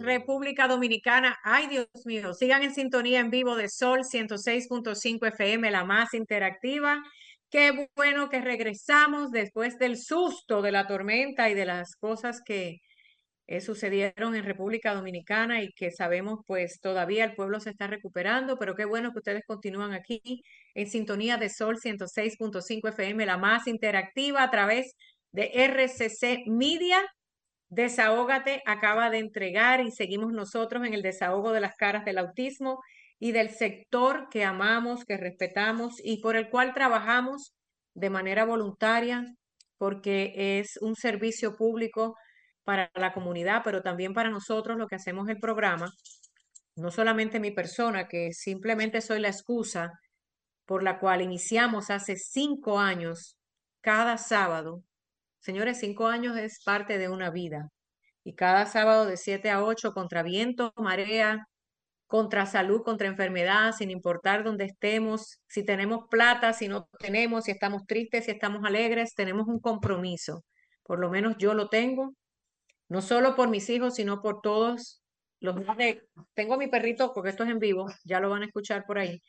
República Dominicana. Ay, Dios mío, sigan en sintonía en vivo de Sol 106.5 FM, la más interactiva. Qué bueno que regresamos después del susto de la tormenta y de las cosas que eh, sucedieron en República Dominicana y que sabemos pues todavía el pueblo se está recuperando, pero qué bueno que ustedes continúan aquí en sintonía de Sol 106.5 FM, la más interactiva a través de RCC Media Desahógate acaba de entregar y seguimos nosotros en el desahogo de las caras del autismo y del sector que amamos, que respetamos y por el cual trabajamos de manera voluntaria porque es un servicio público para la comunidad, pero también para nosotros lo que hacemos el programa, no solamente mi persona, que simplemente soy la excusa por la cual iniciamos hace cinco años cada sábado Señores, cinco años es parte de una vida. Y cada sábado de 7 a 8, contra viento, marea, contra salud, contra enfermedad, sin importar dónde estemos, si tenemos plata, si no tenemos, si estamos tristes, si estamos alegres, tenemos un compromiso. Por lo menos yo lo tengo, no solo por mis hijos, sino por todos los más de, tengo a mi perrito, porque esto es en vivo, ya lo van a escuchar por ahí,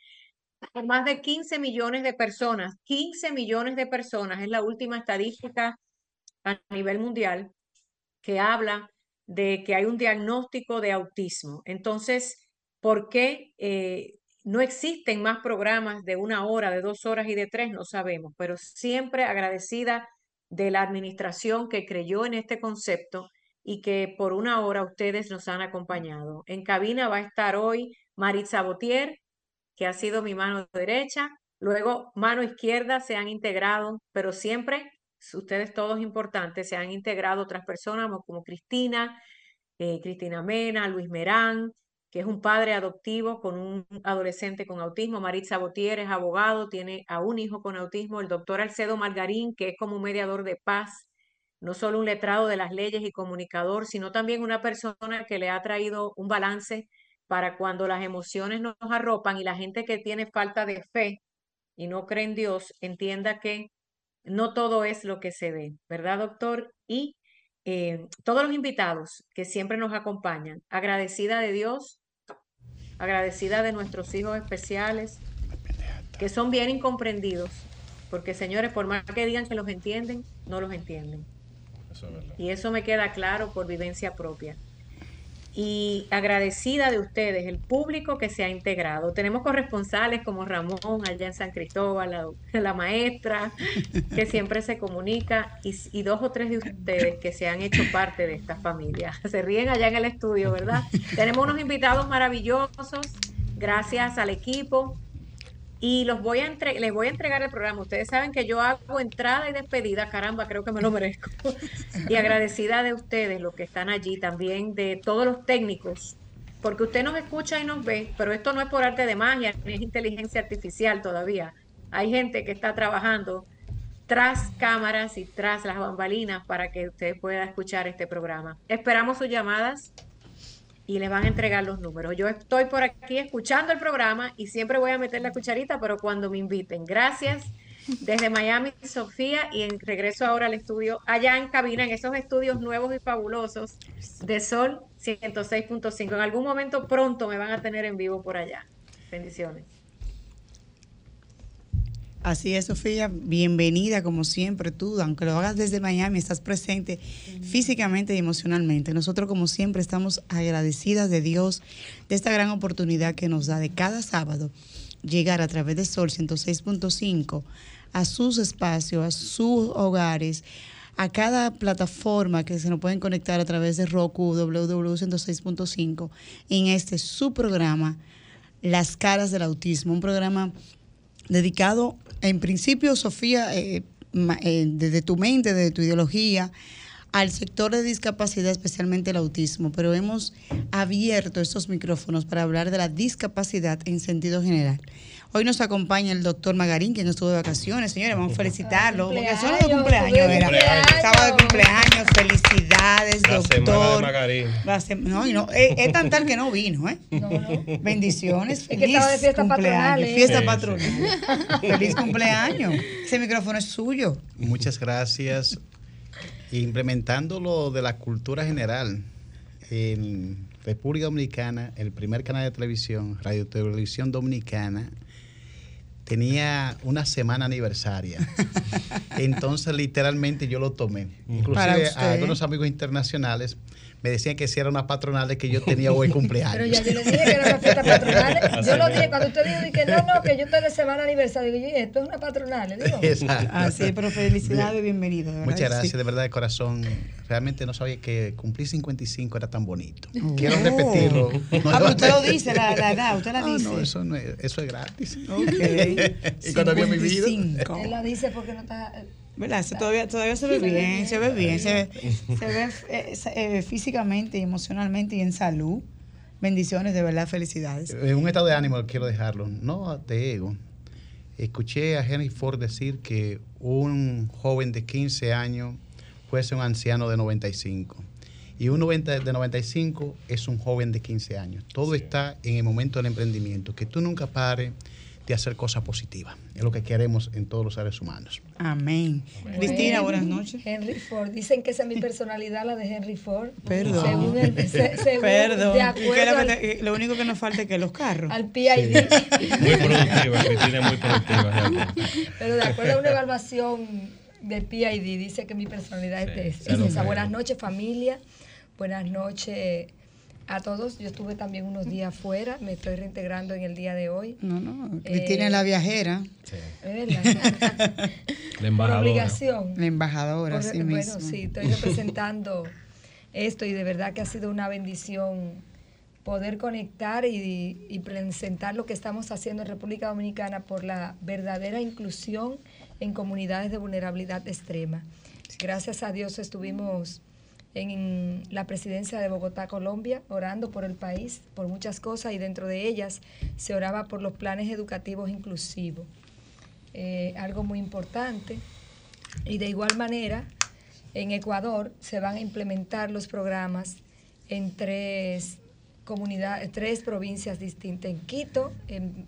por más de 15 millones de personas, 15 millones de personas, es la última estadística a nivel mundial que habla de que hay un diagnóstico de autismo. Entonces, ¿por qué eh, no existen más programas de una hora, de dos horas y de tres? No sabemos, pero siempre agradecida de la administración que creyó en este concepto y que por una hora ustedes nos han acompañado. En cabina va a estar hoy Maritza Botier, que ha sido mi mano derecha, luego mano izquierda se han integrado, pero siempre ustedes todos importantes, se han integrado otras personas como Cristina, eh, Cristina Mena, Luis Merán, que es un padre adoptivo con un adolescente con autismo, Maritza Botier es abogado, tiene a un hijo con autismo, el doctor Alcedo Margarín, que es como un mediador de paz, no solo un letrado de las leyes y comunicador, sino también una persona que le ha traído un balance para cuando las emociones nos arropan y la gente que tiene falta de fe y no cree en Dios entienda que no todo es lo que se ve, ¿verdad, doctor? Y eh, todos los invitados que siempre nos acompañan, agradecida de Dios, agradecida de nuestros hijos especiales, que son bien incomprendidos, porque señores, por más que digan que los entienden, no los entienden. y eso me queda claro por vivencia propia y agradecida de ustedes, el público que se ha integrado. Tenemos corresponsales como Ramón allá en San Cristóbal, la, maestra que siempre se comunica y, y, dos o tres de ustedes que se han hecho parte de esta familia. Se ríen allá en el estudio, ¿verdad? Tenemos unos invitados maravillosos, gracias al equipo y los voy a entre les voy a entregar el programa. Ustedes saben que yo hago entrada y despedida, caramba, creo que me lo merezco. y agradecida de ustedes, los que están allí, también de todos los técnicos, porque usted nos escucha y nos ve, pero esto no es por arte de magia, ni es inteligencia artificial todavía. Hay gente que está trabajando tras cámaras y tras las bambalinas para que usted pueda escuchar este programa. Esperamos sus llamadas y le van a entregar los números. Yo estoy por aquí escuchando el programa y siempre voy a meter la cucharita, pero cuando me inviten. Gracias desde Miami, Sofía, y en regreso ahora al estudio, allá en cabina, en esos estudios nuevos y fabulosos de Sol 106.5. En algún momento pronto me van a tener en vivo por allá. Bendiciones. Así es, Sofía. Bienvenida, como siempre, tú, aunque lo hagas desde Miami, estás presente físicamente y emocionalmente. Nosotros, como siempre, estamos agradecidas de Dios de esta gran oportunidad que nos da de cada sábado llegar a través de Sol 106.5 a sus espacios, a sus hogares, a cada plataforma que se nos pueden conectar a través de Roku, www.106.5, en este su programa, Las Caras del Autismo, un programa dedicado en principio, Sofía, eh, eh, desde tu mente, desde tu ideología, al sector de discapacidad, especialmente el autismo, pero hemos abierto estos micrófonos para hablar de la discapacidad en sentido general. Hoy nos acompaña el doctor Magarín, quien estuvo de vacaciones. Señores, vamos a felicitarlo, porque son de cumpleaños, era. Sábado de cumpleaños, felicidades, La doctor. semana de Magarín. No, y no, es, es tan tal que no vino, ¿eh? Bendiciones, que feliz estaba de fiesta cumpleaños, patronal, ¿eh? fiesta Sí, patronal. Feliz cumpleaños. Ese micrófono es suyo. Muchas gracias. Implementando lo de la cultura general en República Dominicana, el primer canal de televisión, Radio Televisión Dominicana, tenía una semana aniversaria. Entonces, literalmente yo lo tomé. Inclusive a algunos amigos internacionales me decían que si era una patronal de que yo tenía hoy cumpleaños. Pero ya yo le dije que era una fiesta patronal. Yo lo dije cuando usted dijo dije, no, no, que yo estoy de semana aniversario. Digo, "Y esto es una patronal. digo. Así es, pero felicidades y bienvenido. verdad Muchas que sí. gracias, de verdad, de corazón. Realmente no sabía que cumplir 55 era tan bonito. Oh. Quiero repetirlo. Ah, pero usted lo dice, la, la edad, usted la Ah, dice. no, eso, no es, eso es gratis. Ok. y cuando había vivido. 55. Él la dice porque no está. ¿Verdad? Se- todavía, todavía se ve bien, se ve bien, se ve, se ve eh, eh, físicamente y emocionalmente y en salud. Bendiciones, de verdad, felicidades. En un estado de ánimo quiero dejarlo, no de ego. Escuché a Henry Ford decir que un joven de 15 años fuese un anciano de 95. Y un 90 de 95 es un joven de 15 años. Todo está en el momento del emprendimiento. Que tú nunca pares de hacer cosas positivas. Es lo que queremos en todos los seres humanos. Amén. Cristina, buenas noches. Henry Ford. Dicen que esa es mi personalidad, la de Henry Ford. Perdón. Según el, se- según- Perdón. De ¿Y qué es acuerdo lo, que al, te- lo único que nos falta es que los carros. al PID. Muy productiva, Cristina muy productiva. Pero de acuerdo a una evaluación de PID, dice que mi personalidad Sí, es, es esa. Buenas noches, familia. Buenas noches a todos. Yo estuve también unos días fuera. Me estoy reintegrando en el día de hoy. No, no. Cristina Eh, es la viajera, Es verdad. La Por embajadora. obligación. la embajadora, mismo. Bueno, sí, estoy representando esto y de verdad que ha sido una bendición poder conectar y, y presentar lo que estamos haciendo en República Dominicana por la verdadera inclusión en comunidades de vulnerabilidad extrema. Gracias a Dios estuvimos en la presidencia de Bogotá, Colombia, orando por el país, por muchas cosas y dentro de ellas se oraba por los planes educativos inclusivos. Eh, algo muy importante. Y de igual manera, en Ecuador se van a implementar los programas en tres comunidades, tres provincias distintas, en Quito, en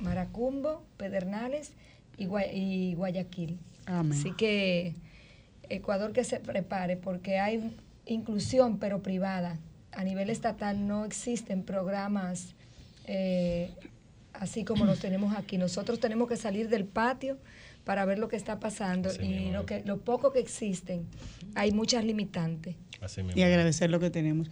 Maracumbo, Pedernales y, Gua- y Guayaquil. Amén. Así que Ecuador que se prepare porque hay inclusión pero privada. A nivel estatal no existen programas eh, así como los tenemos aquí. Nosotros tenemos que salir del patio para ver lo que está pasando Así y lo que lo poco que existen hay muchas limitantes. Así. Y agradecer lo que tenemos.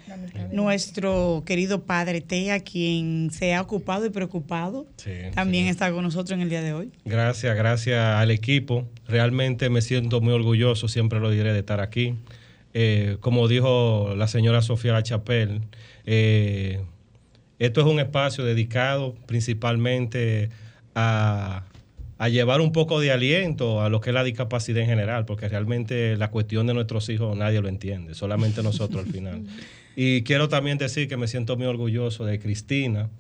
Nuestro querido padre Tea, quien se ha ocupado y preocupado, Sí, también sí. está con nosotros en el día de hoy. Gracias, gracias al equipo. Realmente me siento muy orgulloso, siempre lo diré, de estar aquí. Eh, como dijo la señora Sofía Lachapelle, eh, esto es un espacio dedicado principalmente a, a llevar un poco de aliento a lo que es la discapacidad en general, porque realmente la cuestión de nuestros hijos nadie lo entiende, solamente nosotros al final. Y quiero también decir que me siento muy orgulloso de Cristina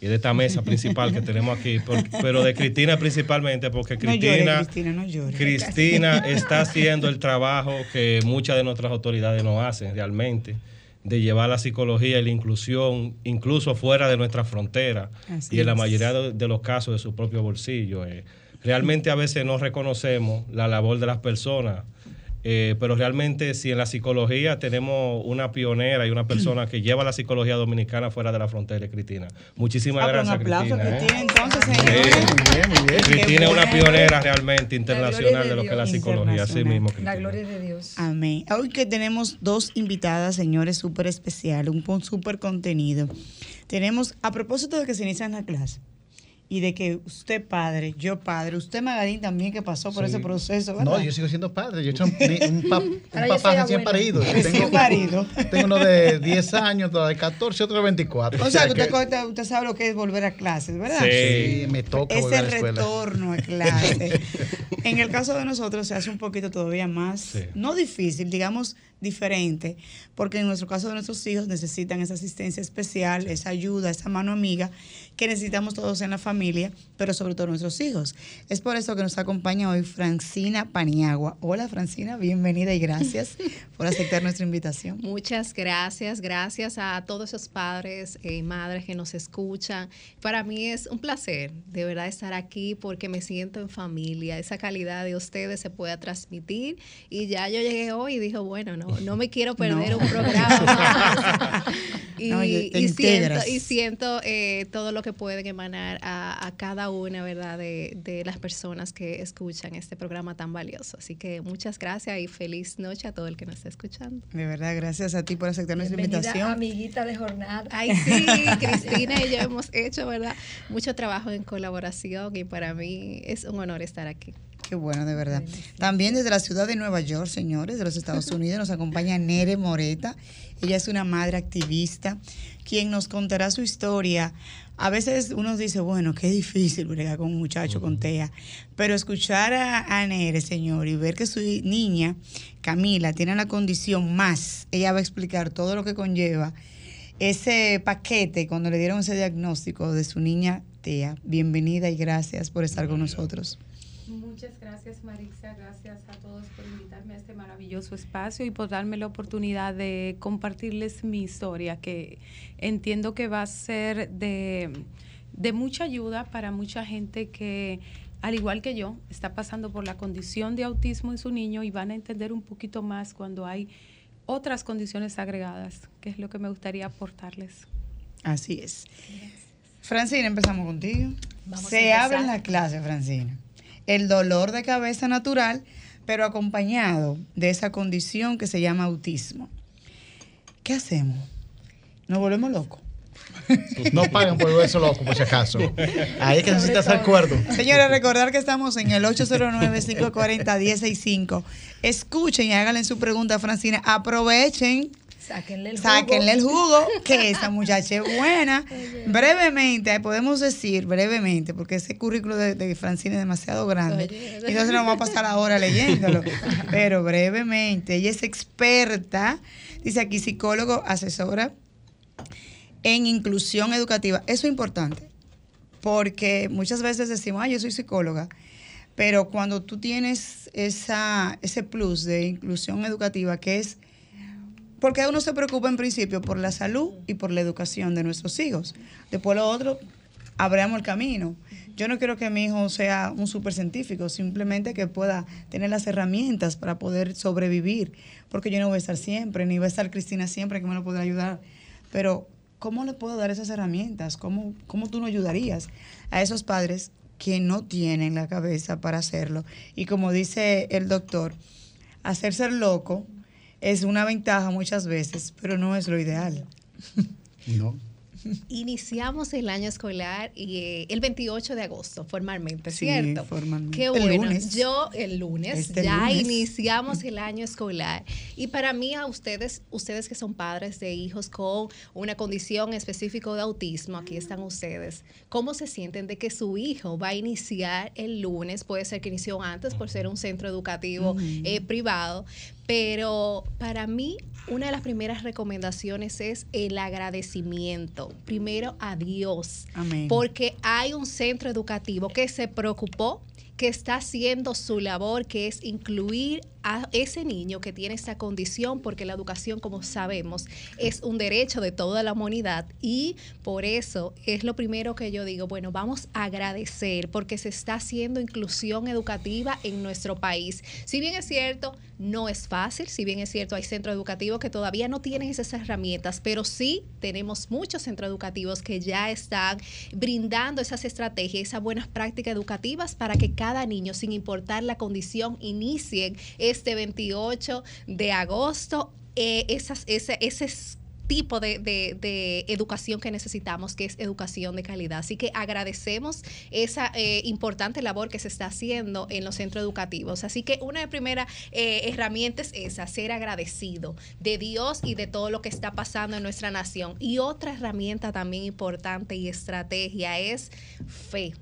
y de esta mesa principal que tenemos aquí, por- pero de Cristina principalmente, porque No Cristina, Cristina, no llores. Cristina está haciendo el trabajo que muchas de nuestras autoridades no hacen realmente, de llevar la psicología y la inclusión incluso fuera de nuestra frontera Así y en la mayoría de, de los casos de su propio bolsillo. eh. Realmente a veces no reconocemos la labor de las personas, eh, pero realmente si en la psicología tenemos una pionera y una persona que lleva la psicología dominicana fuera de la frontera, Cristina. Muchísimas Ah, pero un gracias, aplauso Cristina. ¿eh? Cristina, entonces, Sí. señores. Muy bien, muy bien. Cristina es una pionera realmente internacional de de lo que es la psicología. Así mismo, La Cristina. gloria de Dios. Amén. Hoy que tenemos dos invitadas, señores, súper especiales, un súper contenido. Tenemos, a propósito de que se inicia la clase y de que usted padre, yo padre, usted Magarín también que pasó por Sí. ese proceso, ¿verdad? No, yo sigo siendo padre. Yo he hecho un, un, papá soy recién parido. Tengo, parido. tengo uno de 10 años, otro de 14, otro de 24. O sea, que usted, coge- usted sabe lo que es volver a clases, ¿verdad? Sí. Sí, me toca volver a la escuela. retorno a clase. en el caso de nosotros se hace un poquito todavía más, Sí. no difícil, digamos, diferente, porque en nuestro caso de nuestros hijos necesitan esa asistencia especial, esa ayuda, esa mano amiga que necesitamos todos en la familia, pero sobre todo nuestros hijos. Es por eso que nos acompaña hoy Francina Paniagua. Hola Francina, bienvenida y gracias por aceptar nuestra invitación. Muchas gracias, gracias a todos esos padres y madres que nos escuchan. Para mí es un placer de verdad estar aquí porque me siento en familia, esa calidad de ustedes se pueda transmitir y ya yo llegué hoy y dije, bueno, no, no me quiero perder un programa y, siento, y siento eh, todo lo que pueden emanar a, cada una, ¿verdad?, de, las personas que escuchan este programa tan valioso. Así que muchas gracias y feliz noche a todo el que nos está escuchando. De verdad, gracias a ti por aceptar nuestra invitación. amiguita de jornada. Ay, sí, Cristina y yo hemos hecho, ¿verdad?, mucho trabajo en colaboración y para mí es un honor estar aquí. Qué bueno, de verdad. También desde la ciudad de Nueva York, señores, de los Estados Unidos, nos acompaña Nere Moreta. Ella es una madre activista, quien nos contará su historia. A veces uno dice, bueno, qué difícil bregar con un muchacho con TEA, pero escuchar a, Nere, señor, y ver que su niña, Camila, tiene la condición más, ella va a explicar todo lo que conlleva ese paquete cuando le dieron ese diagnóstico de su niña TEA. Bienvenida y gracias por estar con nosotros. Muchas gracias Marisa, gracias a todos por invitarme a este maravilloso espacio y por darme la oportunidad de compartirles mi historia, que entiendo que va a ser de, mucha ayuda para mucha gente que, al igual que yo, está pasando por la condición de autismo en su niño y van a entender un poquito más cuando hay otras condiciones agregadas, que es lo que me gustaría aportarles. Así es. Francina, empezamos contigo. Se habla en la clase, Francina el dolor de cabeza natural, pero acompañado de esa condición que se llama autismo. ¿Qué hacemos? ¿Nos volvemos locos? No pagan por volverse loco, por si acaso. Ahí es que necesitas acuerdo. Señores, recordar que estamos en el 809-540-165. Escuchen y háganle su pregunta a Francina. Aprovechen Sáquenle el jugo. que esa muchacha es buena. brevemente, podemos decir brevemente, porque ese currículo de, de Francine es demasiado grande. entonces nos vamos a pasar la hora leyéndolo. Pero brevemente, ella es experta, dice aquí psicólogo, asesora en inclusión educativa. Eso es importante, porque muchas veces decimos, ah, yo soy psicóloga. Pero cuando tú tienes esa, ese plus de inclusión educativa, que es porque uno se preocupa en principio por la salud y por la educación de nuestros hijos. Después lo otro, abramos el camino. Yo no quiero que mi hijo sea un super científico, simplemente que pueda tener las herramientas para poder sobrevivir, porque yo no voy a estar siempre, ni va a estar Cristina siempre que me lo podrá ayudar. Pero, ¿cómo le puedo dar esas herramientas? ¿Cómo, cómo tú no ayudarías a esos padres que no tienen la cabeza para hacerlo? Y como dice el doctor, hacerse loco es una ventaja muchas veces, pero no es lo ideal. No. Iniciamos el año escolar y, eh, el 28 de agosto, formalmente, ¿cierto? Sí, formalmente. Qué bueno. El lunes. Yo el lunes este ya iniciamos el año escolar. Y para mí, a ustedes, ustedes que son padres de hijos con una condición específica de autismo, aquí están ustedes. ¿Cómo se sienten de que su hijo va a iniciar el lunes? Puede ser que inició antes por ser un centro educativo eh, privado, pero para mí una de las primeras recomendaciones es el agradecimiento. Primero a Dios. Porque hay un centro educativo que se preocupó que está haciendo su labor, que es incluir a ese niño que tiene esa condición, porque la educación, como sabemos, es un derecho de toda la humanidad y por eso es lo primero que yo digo, bueno, vamos a agradecer porque se está haciendo inclusión educativa en nuestro país. Si bien es cierto, no es fácil, si bien es cierto, hay centros educativos que todavía no tienen esas herramientas, pero sí tenemos muchos centros educativos que ya están brindando esas estrategias, esas buenas prácticas educativas para que cada niño, sin importar la condición, inicie este 28 de agosto eh, esas, ese, ese tipo de, educación que necesitamos, que es educación de calidad. Así que agradecemos esa eh, importante labor que se está haciendo en los centros educativos. Así que una de las primeras eh, herramientas es ser agradecido de Dios y de todo lo que está pasando en nuestra nación. Y otra herramienta también importante y estrategia es fe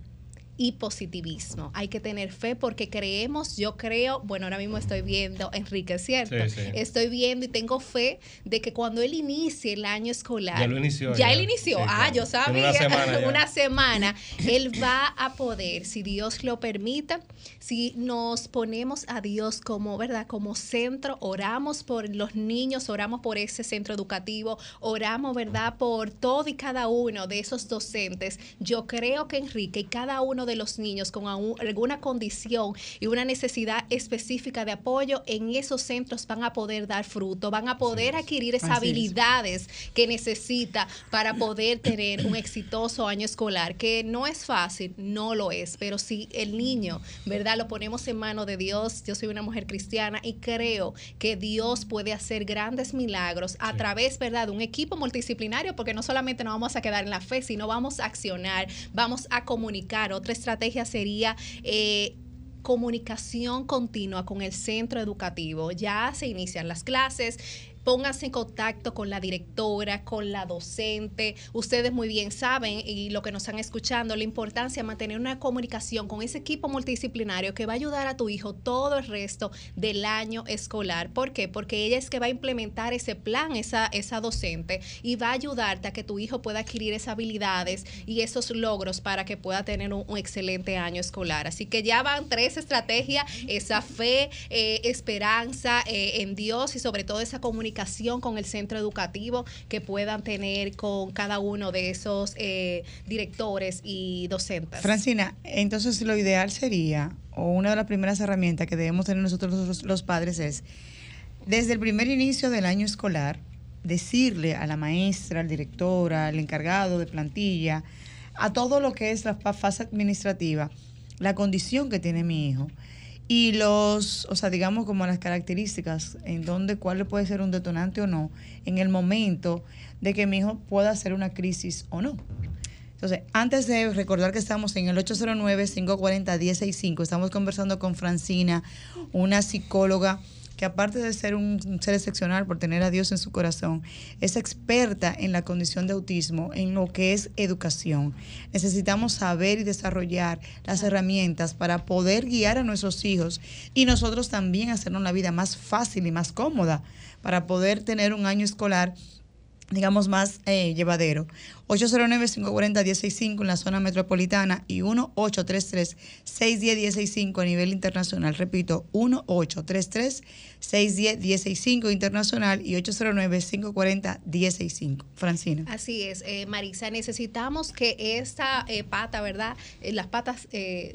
y positivismo. Hay que tener fe porque creemos, yo creo, bueno, ahora mismo estoy viendo, Enrique, ¿cierto? Estoy viendo y tengo fe de que cuando él inicie el año escolar. Ya lo inició. Ya, él inició. ah, yo sabía. Una semana, él va a poder, si Dios lo permita, si nos ponemos a Dios como, ¿verdad? Como centro, oramos por los niños, oramos por ese centro educativo, oramos, ¿verdad? Por todo y cada uno de esos docentes. Yo creo que Enrique y cada uno de los niños con alguna condición y una necesidad específica de apoyo, en esos centros van a poder dar fruto, van a poder adquirir esas habilidades que necesita para poder tener un exitoso año escolar, que no es fácil, no lo es, pero si el niño, ¿verdad? Lo ponemos en mano de Dios, yo soy una mujer cristiana y creo que Dios puede hacer grandes milagros a través, ¿verdad?, de un equipo multidisciplinario, porque no solamente nos vamos a quedar en la fe, sino vamos a accionar, vamos a comunicar. Otra estrategia sería... Eh, comunicación continua con el centro educativo. Ya se inician las clases, pónganse en contacto con la directora, con la docente. Ustedes muy bien saben y lo que nos están escuchando, la importancia de mantener una comunicación con ese equipo multidisciplinario que va a ayudar a tu hijo todo el resto del año escolar. ¿Por qué? Porque ella es que va a implementar ese plan, esa, esa docente, y va a ayudarte a que tu hijo pueda adquirir esas habilidades y esos logros para que pueda tener un, excelente año escolar. Así que ya van tres estrategias, esa fe, eh, esperanza eh, en Dios y sobre todo esa comunicación con el centro educativo que puedan tener con cada uno de esos eh, directores y docentes. Francina, entonces lo ideal sería, o una de las primeras herramientas que debemos tener nosotros los, padres es, desde el primer inicio del año escolar, decirle a la maestra, al director, al encargado de plantilla, a todo lo que es la fase administrativa, la condición que tiene mi hijo y los, o sea, digamos como las características en donde cuál puede ser un detonante o no en el momento de que mi hijo pueda hacer una crisis o no. Entonces, antes de recordar que estamos en el 809-540-165, estamos conversando con Francina, una psicóloga que aparte de ser un ser excepcional por tener a Dios en su corazón, es experta en la condición de autismo, en lo que es educación. Necesitamos saber y desarrollar las herramientas para poder guiar a nuestros hijos y nosotros también hacernos la vida más fácil y más cómoda para poder tener un año escolar digamos, más eh, llevadero. 809-540-165 en la zona metropolitana y 1-833-610-165 a nivel internacional. Repito, 1-833-610-165 internacional y 809-540-165. Francina. Así es, eh, Marisa, necesitamos que esta eh, pata, ¿verdad? Eh, las patas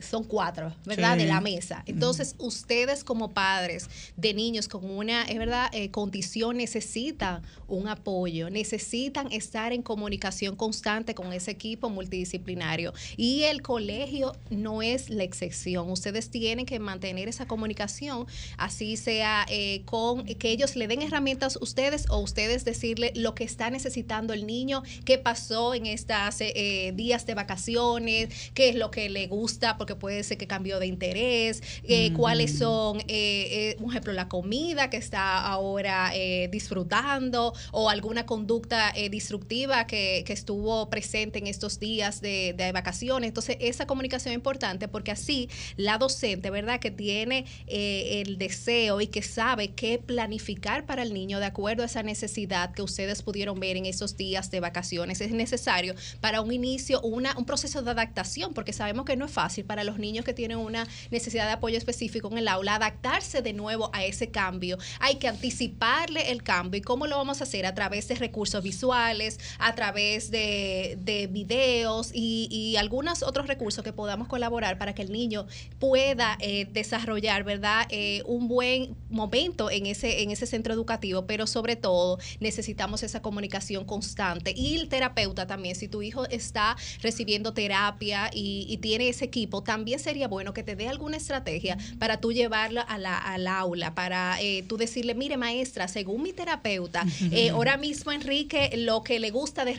son cuatro, ¿verdad? De la mesa. Entonces, ustedes como padres de niños con una, es verdad, condición necesitan un apoyo, necesitan estar en comunicación constante con ese equipo multidisciplinario. Y el colegio no es la excepción. Ustedes tienen que mantener esa comunicación, así sea eh, con que ellos le den herramientas a ustedes o ustedes decirle lo que está necesitando el niño, qué pasó en estos eh, días de vacaciones, qué es lo que le gusta, porque puede ser que cambió de interés, eh, cuáles son, por ejemplo, la comida que está ahora disfrutando o alguna conducta disruptiva que, que estuvo presente en estos días de, vacaciones. Entonces, esa comunicación es importante porque así la docente, ¿verdad? Que tiene eh, el deseo y que sabe qué planificar para el niño de acuerdo a esa necesidad que ustedes pudieron ver en esos días de vacaciones. Es necesario para un inicio, una, un proceso de adaptación, porque sabemos que no es fácil para los niños que tienen una necesidad de apoyo específico en el aula, adaptarse de nuevo a ese cambio. Hay que anticiparle el cambio. ¿Y cómo lo vamos a hacer? A través de recursos visuales, a través de de, videos y, algunos otros recursos que podamos colaborar para que el niño pueda eh, desarrollar, ¿verdad? Eh, un buen momento en ese, en ese centro educativo, pero sobre todo necesitamos esa comunicación constante. Y el terapeuta también, si tu hijo está recibiendo terapia y, tiene ese equipo, también sería bueno que te dé alguna estrategia para tú llevarlo a la, al aula, para eh, tú decirle, mire maestra, según mi terapeuta, ahora mismo en Enrique lo que le gusta de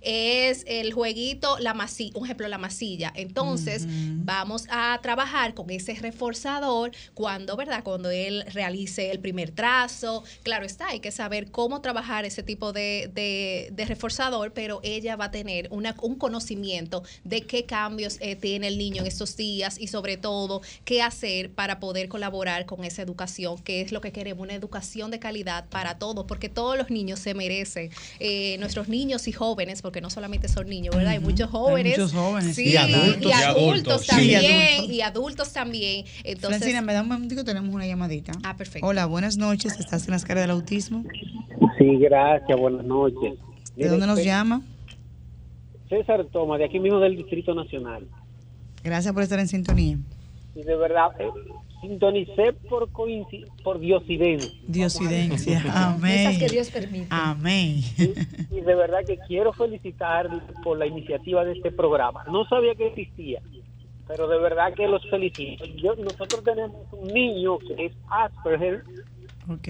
es el jueguito, la masilla, un ejemplo, la masilla. Entonces, vamos a trabajar con ese reforzador cuando, ¿verdad? Cuando él realice el primer trazo. Claro está, hay que saber cómo trabajar ese tipo de, de, reforzador, pero ella va a tener una, un conocimiento de qué cambios eh, tiene el niño en estos días y sobre todo qué hacer para poder colaborar con esa educación, que es lo que queremos, una educación de calidad para todos, porque todos los niños se merecen, eh, nuestros niños y jóvenes, porque no solamente son niños, ¿verdad? Hay muchos jóvenes. muchos jóvenes. y adultos. también. Y adultos también. Entonces, Francina, me da un momentito, tenemos una llamadita. Ah, perfecto. Hola, buenas noches. ¿Estás en las caras del autismo? Sí, gracias. Buenas noches. ¿De dónde nos llama? César Toma, de aquí mismo del Distrito Nacional. Gracias por estar en sintonía. Y de verdad, eh, sintonicé por por diosidencia. Diosidencia, amén. Esas que Dios permite. Amén. Y, de verdad que quiero felicitar por la iniciativa de este programa. No sabía que existía, pero de verdad que los felicito. Yo, nosotros tenemos un niño que es Asperger. Ok.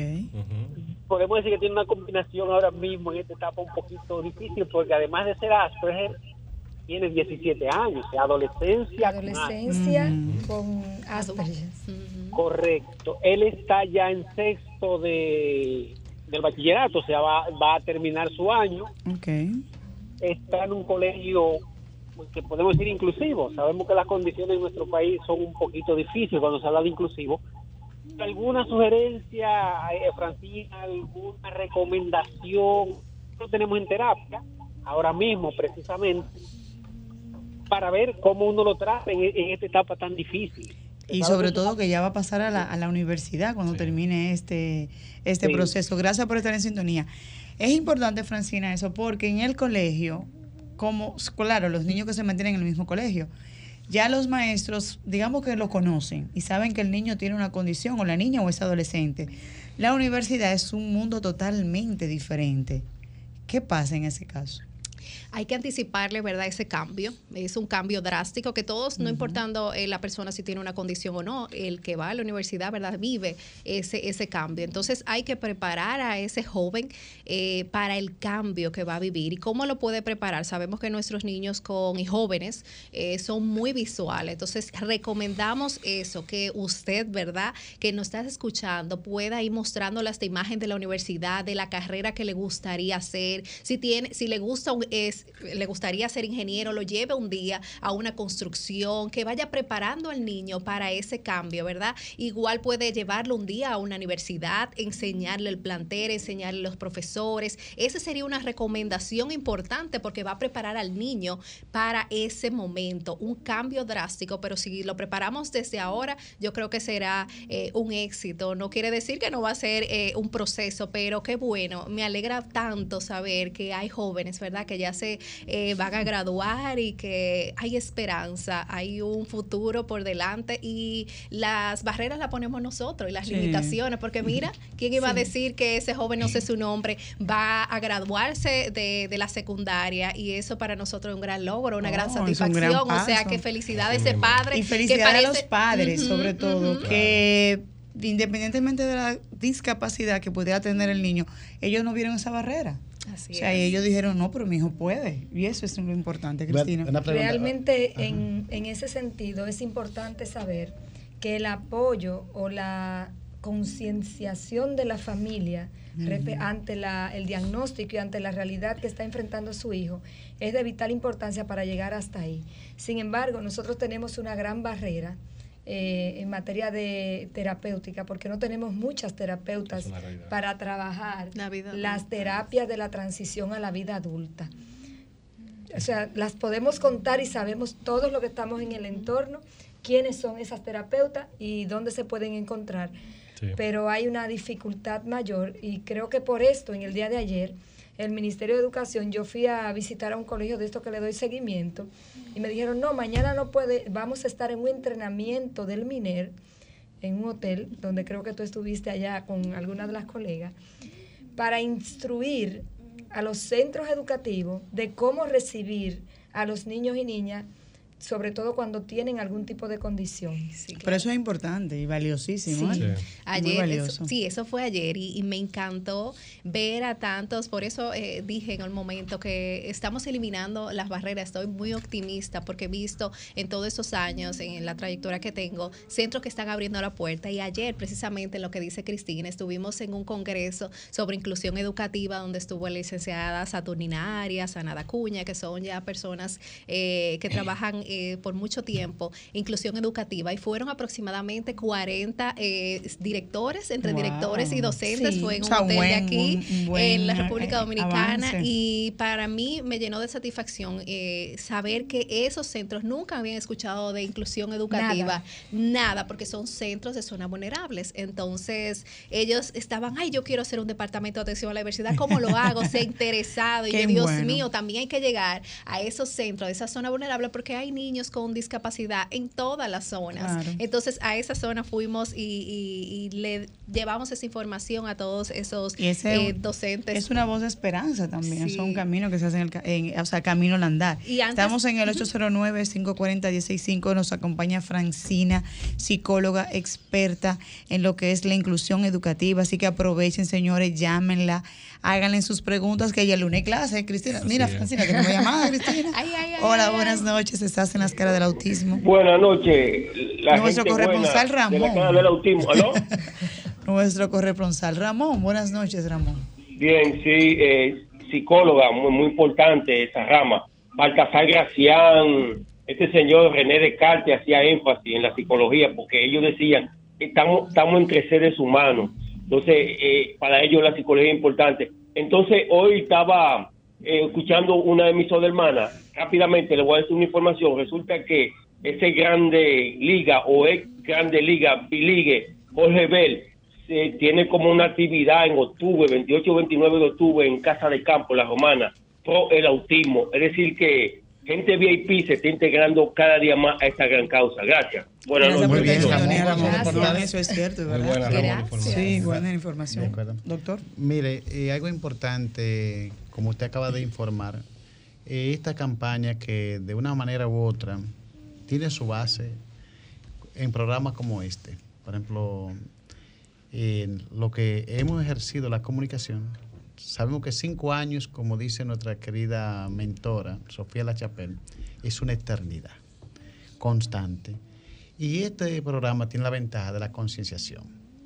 Podemos decir que tiene una combinación ahora mismo en esta etapa un poquito difícil porque además de ser Asperger, tiene 17 años, adolescencia. Adolescencia con, Asperger. Correcto. Él está ya en sexto de, del bachillerato, o sea, va, va a terminar su año. Okay. Está en un colegio que podemos decir inclusivo. Sabemos que las condiciones en nuestro país son un poquito difíciles cuando se habla de inclusivo. ¿Alguna sugerencia, eh, Francina, alguna recomendación? Lo tenemos en terapia ahora mismo, precisamente para ver cómo uno lo trata en, esta etapa tan difícil. Y sobre todo que ya va a pasar a la, a la universidad cuando termine este, este proceso. Gracias por estar en sintonía. Es importante, Francina, eso, porque en el colegio, como, claro, los niños que se mantienen en el mismo colegio, ya los maestros, digamos que lo conocen y saben que el niño tiene una condición, o la niña o es adolescente. La universidad es un mundo totalmente diferente. ¿Qué pasa en ese caso? Hay que anticiparle, ¿verdad? Ese cambio. Es un cambio drástico que todos, no importando eh, la persona si tiene una condición o no, el que va a la universidad, ¿verdad? Vive ese, ese cambio. Entonces hay que preparar a ese joven eh, para el cambio que va a vivir. ¿Y cómo lo puede preparar? Sabemos que nuestros niños con y jóvenes eh, son muy visuales. Entonces recomendamos eso, que usted, ¿verdad? Que nos está escuchando, pueda ir mostrando las imagen de la universidad, de la carrera que le gustaría hacer. Si tiene, si le gusta un, le gustaría ser ingeniero, lo lleve un día a una construcción, que vaya preparando al niño para ese cambio, ¿verdad? Igual puede llevarlo un día a una universidad, enseñarle el plantel, enseñarle los profesores. Esa sería una recomendación importante porque va a preparar al niño para ese momento, un cambio drástico, pero si lo preparamos desde ahora, yo creo que será eh, un éxito. No quiere decir que no va a ser eh, un proceso, pero qué bueno, me alegra tanto saber que hay jóvenes, ¿verdad? Que ya se eh, van a graduar y que hay esperanza, hay un futuro por delante y las barreras las ponemos nosotros y las limitaciones, porque mira, ¿quién iba a decir que ese joven, no sé su nombre, va a graduarse de, la secundaria y eso para nosotros es un gran logro, una gran satisfacción, o sea que felicidades a ese padre. Y felicidades a los padres, sobre todo, que independientemente de la discapacidad que pudiera tener el niño, ellos no vieron esa barrera o sea, y ellos dijeron, no, pero mi hijo puede. Y eso es lo importante, Cristina. Realmente, en, en ese sentido, es importante saber que el apoyo o la concienciación de la familia ante la, el diagnóstico y ante la realidad que está enfrentando su hijo es de vital importancia para llegar hasta ahí. Sin embargo, nosotros tenemos una gran barrera eh, en materia de terapéutica, porque no tenemos muchas terapeutas para trabajar las terapias de la transición a la vida adulta. O sea, las podemos contar y sabemos todos lo que estamos en el entorno, quiénes son esas terapeutas y dónde se pueden encontrar. Pero hay una dificultad mayor y creo que por esto, en el día de ayer, el Ministerio de Educación, yo fui a visitar a un colegio de esto que le doy seguimiento y me dijeron, no, mañana no puede, vamos a estar en un entrenamiento del MINER, en un hotel, donde creo que tú estuviste allá con algunas de las colegas, para instruir a los centros educativos de cómo recibir a los niños y niñas sobre todo cuando tienen algún tipo de condición. Pero eso es importante y valiosísimo. Sí. ¿eh? Ayer, eso, sí, eso fue ayer y, me encantó ver a tantos, por eso eh, dije en el momento que estamos eliminando las barreras, estoy muy optimista porque he visto en todos esos años, en la trayectoria que tengo, centros que están abriendo la puerta y ayer precisamente en lo que dice Cristina, estuvimos en un congreso sobre inclusión educativa donde estuvo la licenciada Saturnina Arias, Ana Cuña, que son ya personas eh, que trabajan eh, por mucho tiempo, inclusión educativa, y fueron aproximadamente 40 eh, directores, entre directores y docentes, fue en un hotel de aquí, en la República Dominicana, y para mí me llenó de satisfacción saber que esos centros nunca habían escuchado de inclusión educativa, nada. porque son centros de zonas vulnerables. Entonces, ellos estaban, ay, yo quiero hacer un departamento de atención a la diversidad, ¿cómo lo hago? Sé interesado, y yo, Dios mío, también hay que llegar a esos centros, a esa zona vulnerable, porque hay niños con discapacidad en todas las zonas. Entonces, a esa zona fuimos y, le llevamos esa información a todos esos eh, docentes. Es una voz de esperanza también, es un camino que se hace en, el, o sea, camino al andar. Estamos en el 809-540-165, nos acompaña Francina, psicóloga experta en lo que es la inclusión educativa, así que aprovechen, señores, llámenla háganle sus preguntas, que ella el lunes clase, Cristina. Mira, Francina, que me llamada, Cristina. Hola, buenas noches, estás en las caras del autismo. Buenas noches. Nuestro corresponsal Ramón. del autismo. Nuestro corresponsal Ramón, buenas noches, Ramón. Bien, sí, eh, psicóloga, muy, muy importante esa rama. Baltasar Gracián, este señor René Descartes hacía énfasis en la psicología porque ellos decían, estamos, estamos entre seres humanos entonces, eh, para ellos la psicología es importante. Entonces, hoy estaba eh, escuchando una emisora hermana. Rápidamente le voy a decir una información. Resulta que ese grande liga o ex grande liga, Biligue, Jorge Bell, se tiene como una actividad en octubre, 28 29 de octubre, en Casa de Campo, La Romana, pro el autismo. Es decir, que gente VIP se está integrando cada día más a esta gran causa. Gracias. Buenas noches. Muy bien, Ramón. Eso es cierto, ¿verdad? Buena, sí, buena información. Doctor. Mire, eh, algo importante, como usted acaba de informar, eh, esta campaña que de una manera u otra tiene su base en programas como este. Por ejemplo, en lo que hemos ejercido la comunicación sabemos que cinco años, como dice nuestra querida mentora, Sofía Lachapelle, es una eternidad constante. Y este programa tiene la ventaja de la concienciación.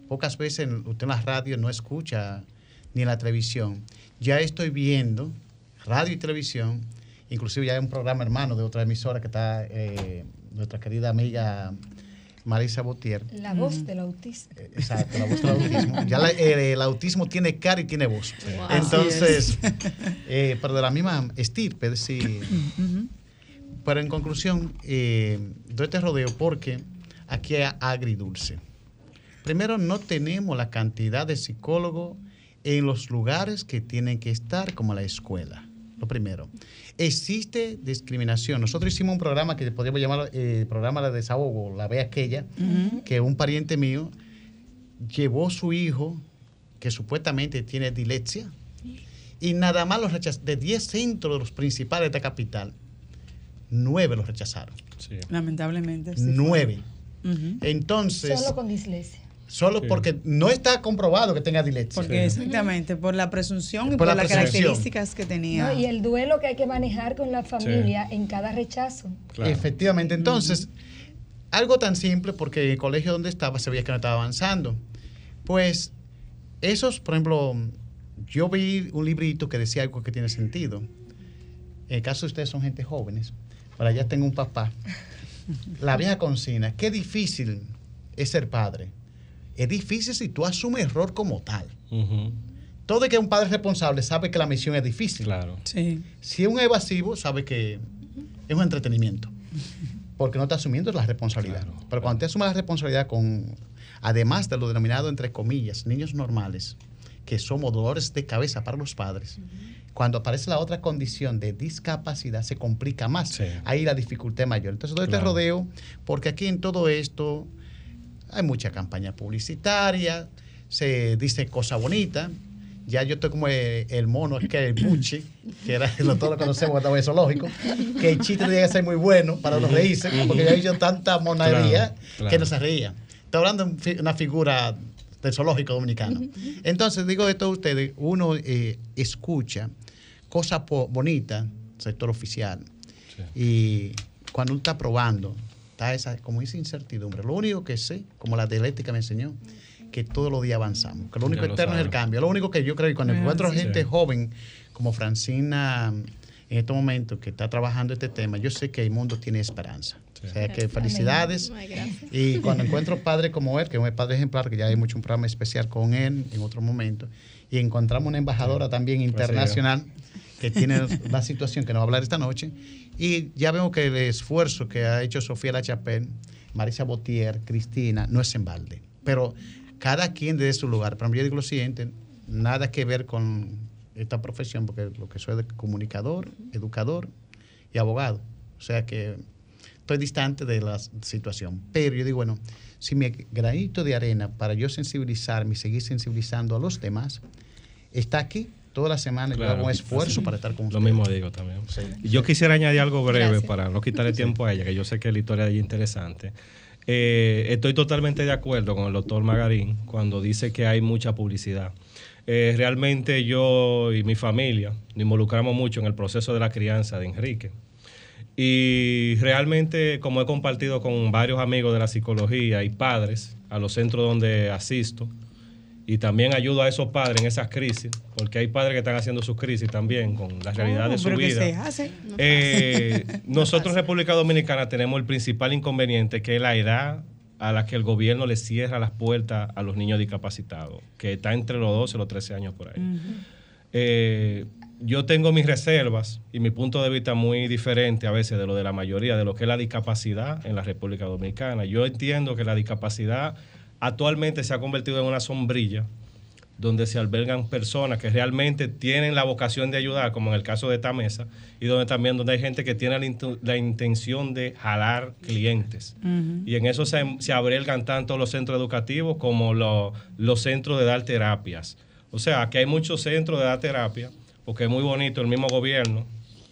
Pocas veces usted en la radio no escucha ni en la televisión. Ya estoy viendo radio y televisión, inclusive ya hay un programa hermano de otra emisora que está eh, nuestra querida amiga Marisa Botier. La voz del autismo. Eh, exacto, la voz del autismo. Ya eh, el autismo tiene cara y tiene voz. Entonces, eh, pero de la misma estirpe, decir. Pero en conclusión, eh, doy este rodeo porque aquí hay agridulce. Primero, no tenemos la cantidad de psicólogos en los lugares que tienen que estar, como la escuela. Lo primero. Existe discriminación. Nosotros hicimos un programa que podríamos llamar el eh, programa de desahogo, la ve aquella, que un pariente mío llevó su hijo, que supuestamente tiene dislexia, y nada más los rechazó. De 10 centros los principales de esta capital, 9 los rechazaron. Lamentablemente. 9. Entonces. Solo con dislexia. Solo porque no está comprobado que tenga dislexia. Porque exactamente, por la presunción y por, las características que tenía. y el duelo que hay que manejar con la familia en cada rechazo. Efectivamente, entonces, algo tan simple porque el colegio donde estaba se veía que no estaba avanzando. Pues esos, por ejemplo, yo vi un librito que decía algo que tiene sentido. En el caso de ustedes son gente jóvenes, para allá tengo un papá. La vieja consigna, qué difícil es ser padre es difícil si tú asumes error como tal. Todo el que es un padre responsable sabe que la misión es difícil. Claro. Sí. Si es un evasivo, sabe que es un entretenimiento. Porque no está asumiendo la responsabilidad. Pero cuando te asumes la responsabilidad con, además de lo denominado entre comillas, niños normales, que somos dolores de cabeza para los padres, cuando aparece la otra condición de discapacidad se complica más. Ahí la dificultad es mayor. Entonces, todo este rodeo, porque aquí en todo esto hay mucha campaña publicitaria, se dice cosas bonitas ya yo estoy como el, el mono, es que el buchi, que era lo todos lo conocemos estaba en zoológico, que el chiste tenía que ser muy bueno para no reírse, porque ya he visto tanta Claro, claro. que no se reía. Estoy hablando de una figura del zoológico dominicano. Entonces, digo esto a ustedes, uno eh, escucha cosas bonitas, sector oficial, y cuando uno está probando, está esa, como esa incertidumbre. Lo único que sé, como la dialéctica me enseñó, que todos los días avanzamos, que lo único eterno es el cambio. Lo único que yo creo que cuando Ah, encuentro sí. gente Sí. joven como Francina en estos momentos que está trabajando este tema, yo sé que el mundo tiene esperanza. O sea que felicidades. Y cuando encuentro padres como él, que es un padre ejemplar, que ya hay mucho un programa especial con él en otro momento, y encontramos una embajadora también internacional que tiene la situación que nos va a hablar esta noche, y ya vemos que el esfuerzo que ha hecho Sofía Lachapelle, Marisa Botier, Cristina, no es en balde. Pero cada quien desde su lugar. Pero yo digo lo siguiente, nada que ver con esta profesión, porque lo que soy de comunicador, educador y abogado. O sea que estoy distante de la situación. Pero yo digo, bueno, si mi granito de arena para yo sensibilizarme y seguir sensibilizando a los demás está aquí toda la semana, yo Claro. hago un esfuerzo para estar con Lo ustedes. mismo digo también. Yo quisiera añadir algo breve Gracias. para no quitarle tiempo a ella, que yo sé que la historia de ella es interesante. Eh, estoy totalmente de acuerdo con el doctor Magarín cuando dice que hay mucha publicidad. Eh, realmente yo y mi familia nos involucramos mucho en el proceso de la crianza de Enrique. Y realmente, como he compartido con varios amigos de la psicología y padres a los centros donde asisto, y también ayudo a esos padres en esas crisis, porque hay padres que están haciendo sus crisis también con la realidad de su pero que vida. se hace. Eh, nosotros en República Dominicana tenemos el principal inconveniente, que es la edad a la que el gobierno le cierra las puertas a los niños discapacitados, que está entre los 12 y los 13 años por ahí. Eh, yo tengo mis reservas y mi punto de vista muy diferente a veces de lo de la mayoría, de lo que es la discapacidad en la República Dominicana. Yo entiendo que la discapacidad actualmente se ha convertido en una sombrilla donde se albergan personas que realmente tienen la vocación de ayudar, como en el caso de esta mesa, y donde también donde hay gente que tiene la, intención de jalar clientes. Y en eso se, se abrelgan tanto los centros educativos como lo- los centros de dar terapias. O sea, que hay muchos centros de dar terapia, porque es muy bonito el mismo gobierno,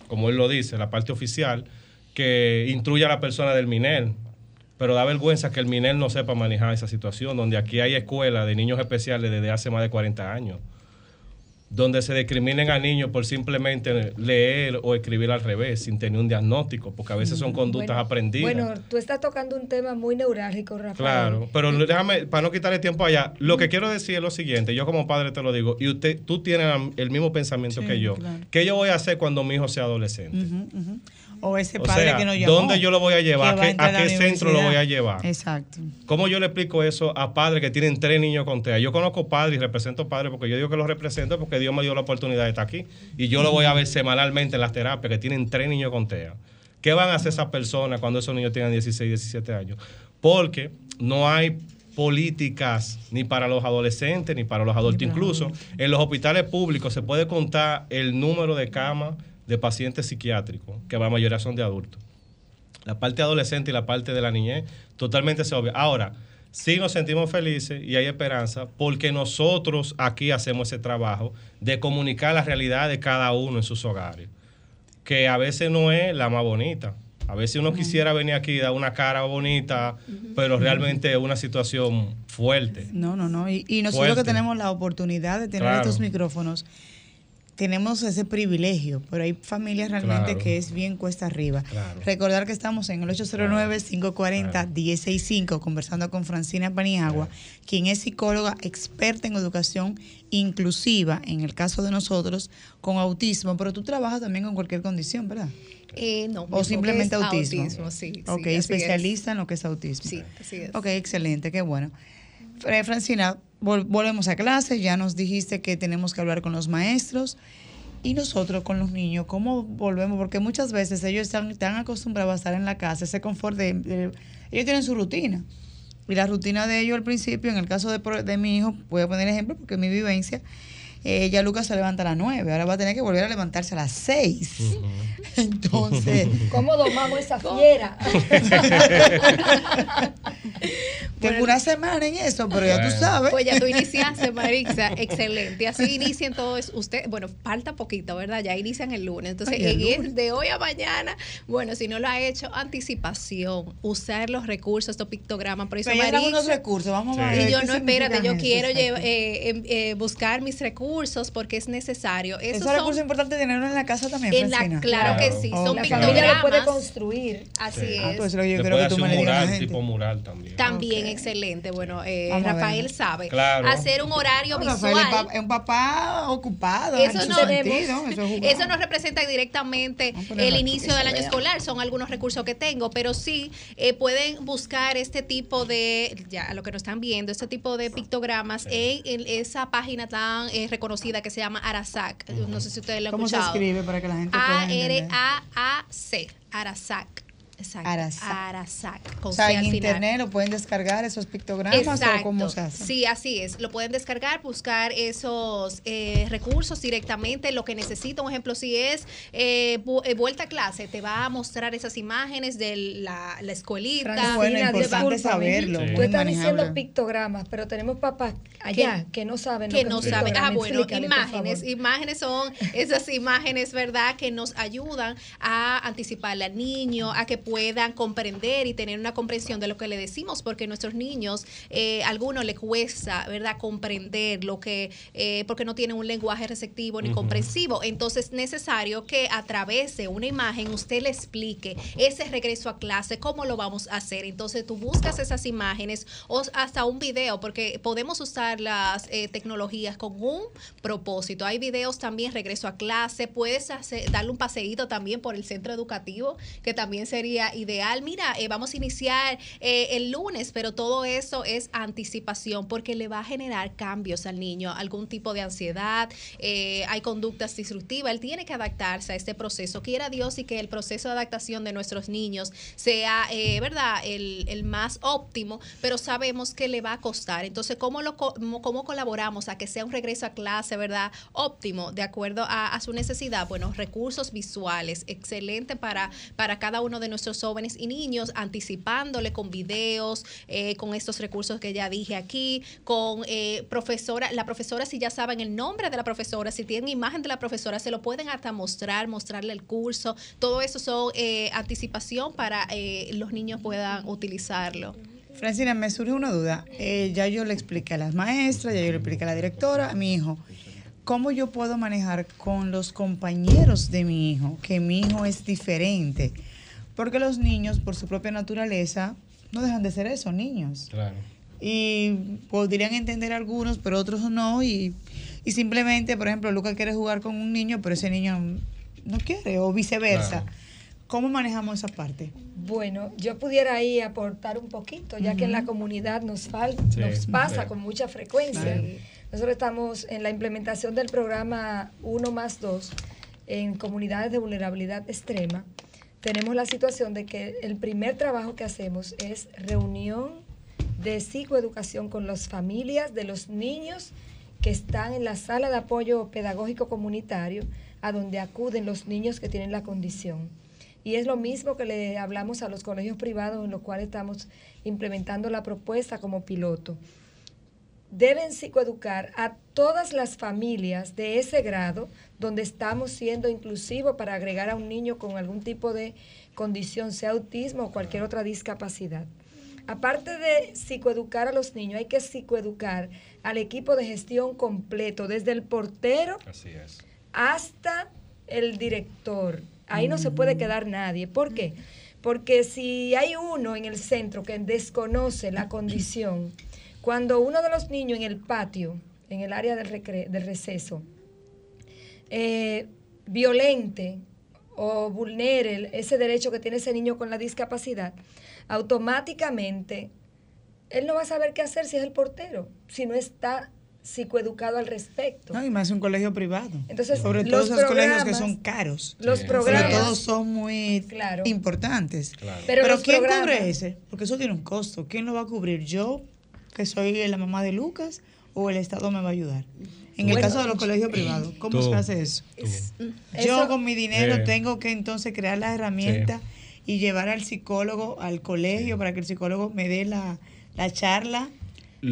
como él lo dice, la parte oficial, que instruye a la persona del MINER. Pero da vergüenza que el MINER no sepa manejar esa situación, donde aquí hay escuelas de niños especiales desde hace más de 40 años, donde se discriminen a niños por simplemente leer o escribir al revés, sin tener un diagnóstico, porque a veces son conductas Bueno, aprendidas. Bueno, tú estás tocando un tema muy neurálgico, Rafael. Claro, pero déjame, para no quitarle tiempo allá, lo que quiero decir es lo siguiente, yo como padre te lo digo, y usted, tú tienes el mismo pensamiento Sí, que yo. claro. ¿Qué yo voy a hacer cuando mi hijo sea adolescente? Ujú. O ese O padre sea, que nos llamó. ¿dónde yo lo voy a llevar? ¿A qué- a centro lo voy a llevar? Exacto. ¿Cómo yo le explico eso a padres que tienen tres niños con TEA? Yo conozco padres y represento padres porque yo digo que los represento porque Dios me dio la oportunidad de estar aquí. Y yo lo voy a ver semanalmente en las terapias que tienen tres niños con TEA. ¿Qué van a hacer esas personas cuando esos niños tengan 16, 17 años? Porque no hay políticas ni para los adolescentes ni para los adultos. Incluso en los hospitales públicos se puede contar el número de camas de pacientes psiquiátricos, que la mayoría son de adultos la parte adolescente y la parte de la niñez, totalmente se obvia. Ahora, sí nos sentimos felices y hay esperanza porque nosotros aquí hacemos ese trabajo de comunicar la realidad de cada uno en sus hogares, que a veces no es la más bonita. A veces uno quisiera venir aquí y dar una cara bonita, pero realmente es una situación fuerte. No, no, no. Y, y nosotros que tenemos la oportunidad de tener Claro. estos micrófonos, tenemos ese privilegio, pero hay familias realmente Claro. que es bien cuesta arriba. Claro. Recordar que estamos en el 809-540-1065 conversando con Francina Paniagua, quien es psicóloga experta en educación inclusiva, en el caso de nosotros, con autismo, pero tú trabajas también con cualquier condición, ¿verdad? Eh, no, O simplemente es autismo. autismo, sí, sí, Ok, es. especialista en lo que es autismo. Sí, así es. Ok, excelente, qué bueno. Francina, vol- volvemos a clase, ya nos dijiste que tenemos que hablar con los maestros y nosotros con los niños, ¿cómo volvemos? Porque muchas veces ellos están tan acostumbrados a estar en la casa, ese confort de, ellos tienen su rutina. Y la rutina de ellos al principio, en el caso de, de mi hijo, voy a poner ejemplo porque es mi vivencia, eh, ya Lucas se levanta a las 9, ahora va a tener que volver a levantarse a las 6. Entonces, ¿cómo domamos esa fiera? Tengo una semana en eso, pero ya tú sabes. Pues ya tú iniciaste, Marixa, excelente. Así inician todos ustedes, bueno, falta poquito, ¿verdad? Ya inician el lunes. Entonces, Ay, el en el- de hoy a mañana, bueno, si no lo ha hecho, anticipación, usar los recursos, estos pictogramas. Por eso, Pero ya tenemos unos Marixa, recursos, vamos a Sí. ver. y yo no, espérate, yo quiero llevar- eh, em- eh, buscar mis recursos porque es necesario. Esos Esos son recursos importantes tenerlos en la casa también, en la, claro que sí, Oh, son La ok. familia lo puede pictogramas. construir. Así Sí. Ah, es. pues lo yo creo que tú me mural, gente. tipo mural también. También excelente. Bueno, eh, Rafael sabe Claro. hacer un horario Bueno, Rafael visual. es un papá ocupado. Eso no, sentido, eso, es eso no representa directamente el inicio del año vea. escolar, son algunos recursos que tengo, pero sí eh, pueden buscar este tipo de, ya lo que nos están viendo, este tipo de pictogramas en, en esa página tan eh, reconocida que se llama Arasac. No sé si ustedes lo han ¿Cómo se escuchado. escribe para que la gente? A-R-A-A-C, Arasac. Exacto. Arasac. Arasac. Con O sea, C en al final. internet lo pueden descargar esos pictogramas o cómo se hace. Sí, así es. Lo pueden descargar, buscar esos eh, recursos directamente. Lo que necesita, un ejemplo, si es eh, eh, vuelta a clase, te va a mostrar esas imágenes de la, la escuelita. Francina, bueno, importante discúlpame. saberlo, Sí. Tú estás diciendo pictogramas, pero tenemos papás allá que, no saben lo que que no saben. Ah, bueno, Explícale, imágenes. Imágenes son esas imágenes, ¿verdad?, que nos ayudan a anticiparle al niño, a que puedan comprender y tener una comprensión de lo que le decimos, porque nuestros niños, eh, a algunos les cuesta, ¿verdad?, comprender lo que, eh, porque no tienen un lenguaje receptivo ni comprensivo. Entonces, es necesario que a través de una imagen usted le explique ese regreso a clase, cómo lo vamos a hacer. Entonces, tú buscas esas imágenes o hasta un video, porque podemos usar las eh, tecnologías con un propósito. Hay videos también, regreso a clase, puedes hacer, darle un paseíto también por el centro educativo, que también sería ideal. Mira, eh, vamos a iniciar eh, el lunes, pero todo eso es anticipación, porque le va a generar cambios al niño, algún tipo de ansiedad, eh, hay conductas disruptivas, él tiene que adaptarse a este proceso. Quiera Dios y que el proceso de adaptación de nuestros niños sea, ¿verdad?, el, el más óptimo, pero sabemos que le va a costar. Entonces, ¿cómo, lo, cómo, colaboramos a que sea un regreso a clase, ¿verdad?, óptimo, de acuerdo a, a su necesidad? Bueno, recursos visuales, excelente para, para cada uno de nuestros jóvenes y niños, anticipándole con videos, eh, con estos recursos que ya dije aquí, con eh, profesora, la profesora, si ya saben el nombre de la profesora, si tienen imagen de la profesora, se lo pueden hasta mostrar, mostrarle el curso. Todo eso son eh, anticipación para eh, los niños puedan utilizarlo. Francina, me surge una duda. Ya yo le expliqué a las maestras, ya yo le expliqué a la directora, a mi hijo. ¿Cómo yo puedo manejar con los compañeros de mi hijo? Que mi hijo es diferente. Porque los niños, por su propia naturaleza, no dejan de ser eso, niños. Claro. Y podrían entender algunos, pero otros no. Y, y simplemente, por ejemplo, Lucas quiere jugar con un niño, pero ese niño no quiere, o viceversa. Claro. ¿Cómo manejamos esa parte? Bueno, yo pudiera ahí aportar un poquito, ya que en la comunidad nos falta, Sí, nos pasa sí. con mucha frecuencia. Claro. Nosotros estamos en la implementación del programa 1 más 2 en comunidades de vulnerabilidad extrema. Tenemos la situación de que el primer trabajo que hacemos es reunión de psicoeducación con las familias de los niños que están en la sala de apoyo pedagógico comunitario, a donde acuden los niños que tienen la condición. Y es lo mismo que le hablamos a los colegios privados en los cuales estamos implementando la propuesta como piloto. Deben psicoeducar a todas las familias de ese grado donde estamos siendo inclusivos para agregar a un niño con algún tipo de condición, sea autismo o cualquier otra discapacidad. Aparte de psicoeducar a los niños, hay que psicoeducar al equipo de gestión completo, desde el portero Así es. hasta el director. Ahí no se puede quedar nadie. ¿Por qué? Porque si hay uno en el centro que desconoce la condición, cuando uno de los niños en el patio, en el área del, recre- del receso, eh, violente o vulnere ese derecho que tiene ese niño con la discapacidad, automáticamente él no va a saber qué hacer si es el portero, si no está psicoeducado al respecto. No, y más un colegio privado. Entonces, Sobre todo los esos colegios que programas- son caros. Los Sí. Sobre programas. todo son muy Claro. importantes. Claro. Pero Pero, los ¿quién programas- cubre ese? Porque eso tiene un costo. ¿Quién lo va a cubrir? ¿Yo, que soy la mamá de Lucas? o el Estado me va a ayudar. En el caso de los colegios privados, ¿cómo Tú. se hace eso? Tú. Yo con mi dinero Eh. tengo que entonces crear las herramientas y llevar al psicólogo al colegio para que el psicólogo me dé la, la charla.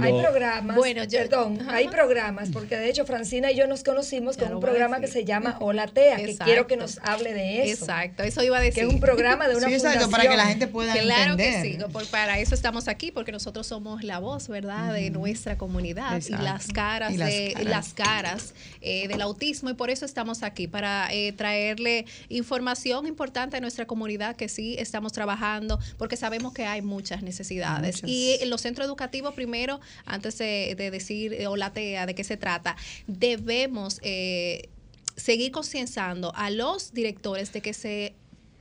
Hay programas, Bueno, yo- perdón, Ajá. hay programas, porque de hecho Francina y yo nos conocimos Ya con un programa que se llama Hola Tea, que quiero que nos hable de eso. Exacto, eso iba a Que decir. es un programa de una Sí, exacto, fundación. para que la gente pueda Claro entender. que sí, por- para eso estamos aquí, porque nosotros somos la voz, ¿verdad?, de nuestra comunidad Exacto. y las caras, Y las de caras. las caras eh, del autismo y por eso estamos aquí para eh, traerle información importante a nuestra comunidad que sí estamos trabajando, porque sabemos que hay muchas necesidades Muchas. y en los centros educativos primero, antes de, de decir eh, o la TEA de qué se trata, debemos eh, seguir concienciando a los directores de que se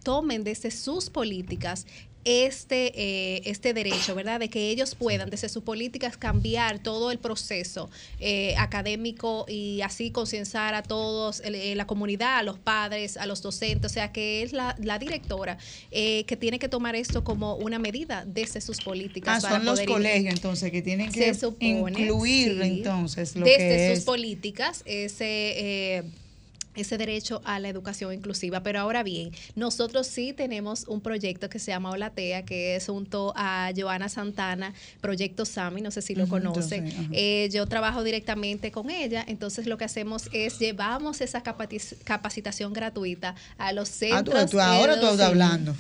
tomen desde sus políticas este, eh, este derecho, ¿verdad? De que ellos puedan desde sus políticas cambiar todo el proceso eh, académico y así concienciar a todos, el- eh, la comunidad, a los padres, a los docentes, o sea que es la, la directora eh, que tiene que tomar esto como una medida desde sus políticas. Ah, para son los poder ir- colegios entonces que tienen que supone, incluir sí, entonces lo desde que sus es políticas ese eh, ese derecho a la educación inclusiva. Pero ahora bien, nosotros sí tenemos un proyecto que se llama Olatea, que es junto a Joana Santana, Proyecto SAMI, no sé si lo yo ajá. Eh, yo trabajo directamente con ella, entonces lo que hacemos es llevamos esa capaci- capacitación gratuita a los Ah, tú, centros. tú- ahora tú estás hablando.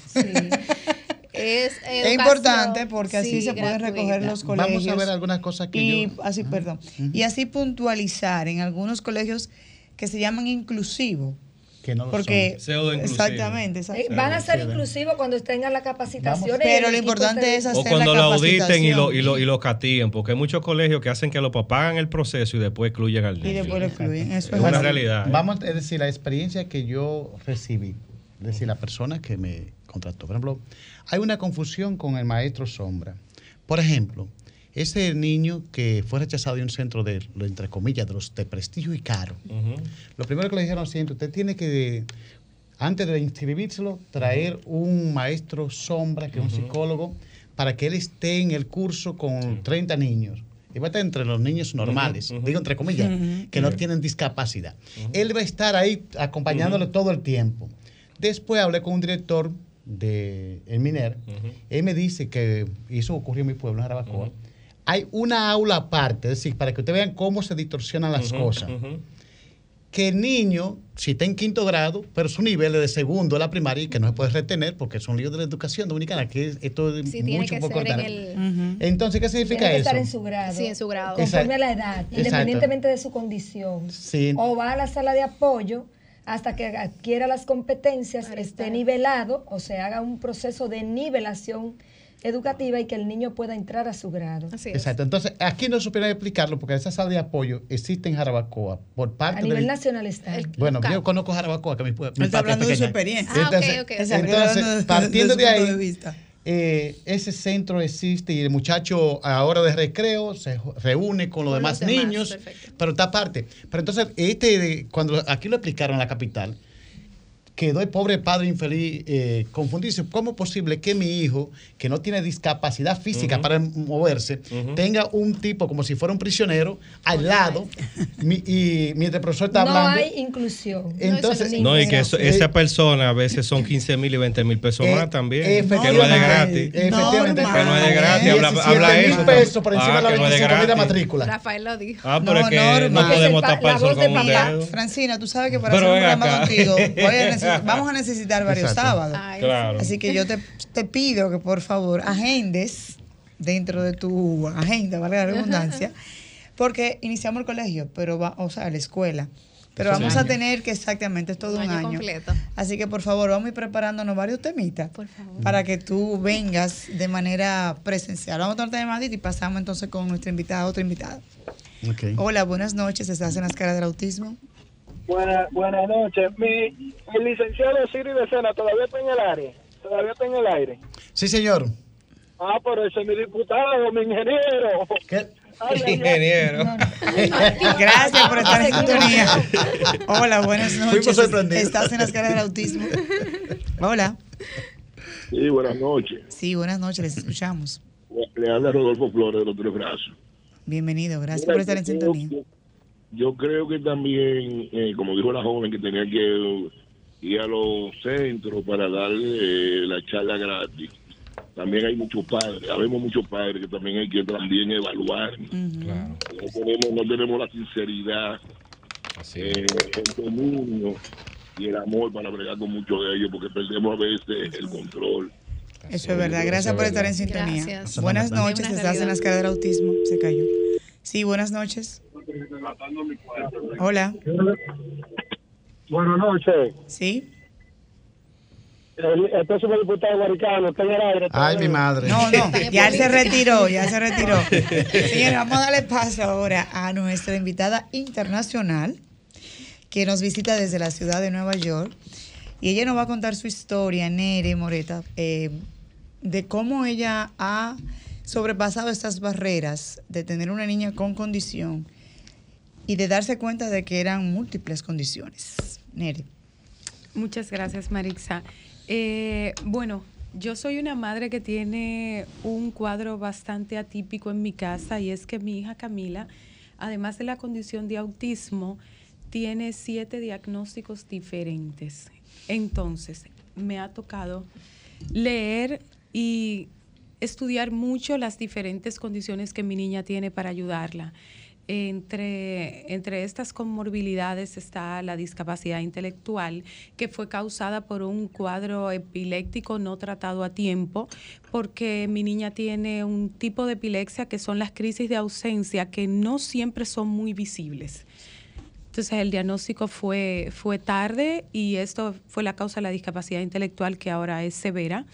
Es, Es importante porque así sí, se pueden recoger los colegios. Vamos a ver algunas cosas que y yo... así, perdón, y así puntualizar en algunos colegios que se llaman inclusivos. Que no lo Porque son. Exactamente, Eh, exacto. Van a ser Sí, inclusivos cuando tengan la capacitación. Y Pero lo importante es específico. O hacer cuando la lo auditen y lo, y, lo, y lo castiguen, porque hay muchos colegios que hacen que los papás hagan el proceso y después excluyen al y niño. después lo excluyen. Eso Es es una así. realidad. ¿eh? Vamos a decir, la experiencia que yo recibí, es decir, la persona que me contrató. Por ejemplo, hay una confusión con el maestro sombra. Por ejemplo, ese niño que fue rechazado de un centro de, entre comillas, de los de prestigio y caro. Lo primero que le dijeron siempre, usted tiene que, antes de inscribírselo, traer un maestro sombra, que es un psicólogo, para que él esté en el curso con 30 niños. Y va a estar entre los niños normales, digo entre comillas, que no tienen discapacidad. Él va a estar ahí acompañándole todo el tiempo. Después hablé con un director de el Miner. Ujú. Él me dice que, y eso ocurrió en mi pueblo, en Jarabacoa, Ujú. Hay una aula aparte, es decir, para que ustedes vean cómo se distorsionan las cosas que el niño, si está en quinto grado, pero su nivel es de segundo de la primaria y que no se puede retener porque son líos de la educación dominicana, que es- esto es Sí, tiene mucho que por ser en el... Entonces, ¿qué Tiene significa que eso? estar en su grado. Sí, en su grado. Conforme Exacto. a la edad, Exacto. independientemente de su condición. Sí. O va a la sala de apoyo hasta que adquiera las competencias, esté nivelado o se haga un proceso de nivelación educativa y que el niño pueda entrar a su grado. Así es. Exacto. Entonces, aquí no supieron explicarlo porque esa sala de apoyo existe en Jarabacoa por parte A nivel del- nacional está. El- Bueno, local. yo conozco Jarabacoa, que mi, mi está es hablando de su experiencia. Ah, ok, Entonces, ok. Exacto, entonces, partiendo de ahí, de eh, ese centro existe y el muchacho a hora de recreo se reúne con los Con demás los demás, niños, perfecto. pero está aparte. Pero entonces, este, de- cuando aquí lo explicaron en la capital, quedó el pobre padre infeliz eh, confundido. Dice, ¿Cómo es posible que mi hijo, que no tiene discapacidad física Ujú. para moverse, Ujú. tenga un tipo como si fuera un prisionero al lado mi- y mientras el profesor está no hablando? hay inclusión. Entonces, es No, y que eso- Eh, esa persona a veces son 15 mil y 20 mil pesos Eh, más también. que no es de gratis. Efectivamente. Que no es de gratis. Eh, Habla, 17 habla mil eso. pesos por encima Ah, de la que no es de 25 mil de matrícula. Rafael lo dijo. Ah, pero No, es que normal. no podemos el tapar eso voz con un dedo. Francina, tú sabes que para Pero hacer un programa acá. contigo voy a necesitar- vamos a necesitar varios Exacto. sábados. Ay, Claro. Así que yo te, te pido que por favor agendes dentro de tu agenda, valga la redundancia, porque iniciamos el colegio, pero va, o sea, la escuela. Pero vamos a tener que exactamente es todo Un un, año completo. Así que por favor, vamos a ir preparándonos varios temitas Por favor. para que tú vengas de manera presencial. Vamos a tomar llamadita y pasamos entonces con nuestra invitada, otra invitada. Hola, buenas noches. ¿Estás en las caras del autismo? Buenas, buenas noches. Mi, el licenciado Siri de Sena todavía está en el aire. Todavía está en el aire. Sí, señor. Ah, pero ese es mi diputado, mi ingeniero. ¿Qué? Ay. Ingeniero. Gracias por estar en sintonía. Hola, buenas noches. Estás en las caras del autismo. Hola. Sí, buenas noches. Sí, buenas noches, les escuchamos. Le habla Rodolfo Flores de los Tres Brazos. Bienvenido, gracias por estar en sintonía. Yo creo que también, eh, como dijo la joven, que tenía que ir a los centros para darle eh, la charla gratis. También hay muchos padres, habemos muchos padres que también hay que también evaluar. no, tenemos, no tenemos la sinceridad, eh, el dominio y el amor para bregar con muchos de ellos, porque perdemos a veces el control. Eso es verdad. Gracias por estar en sintonía. Buenas noches. Estás en las cadenas del autismo. Se cayó. Sí, buenas noches. Hola. Buenas noches. Sí. El, el próximo diputado guaricano está en el aire. Ay, mi madre. No, no, ya se retiró, ya se retiró. Señores, vamos a darle paso ahora a nuestra invitada internacional que nos visita desde la ciudad de Nueva York. Y ella nos va a contar su historia, Nere Moreta, eh, de cómo ella ha sobrepasado estas barreras de tener una niña con condición y de darse cuenta de que eran múltiples condiciones. Nere. Muchas gracias, Marixa. Eh, bueno, yo soy una madre que tiene un cuadro bastante atípico en mi casa y es que mi hija Camila, además de la condición de autismo, tiene siete diagnósticos diferentes. Entonces, me ha tocado leer y estudiar mucho las diferentes condiciones que mi niña tiene para ayudarla. Entre, entre estas comorbilidades está la discapacidad intelectual, que fue causada por un cuadro epiléptico no tratado a tiempo, porque mi niña tiene un tipo de epilepsia que son las crisis de ausencia, que no siempre son muy visibles. Entonces el diagnóstico fue, fue tarde y esto fue la causa de la discapacidad intelectual que ahora es severa.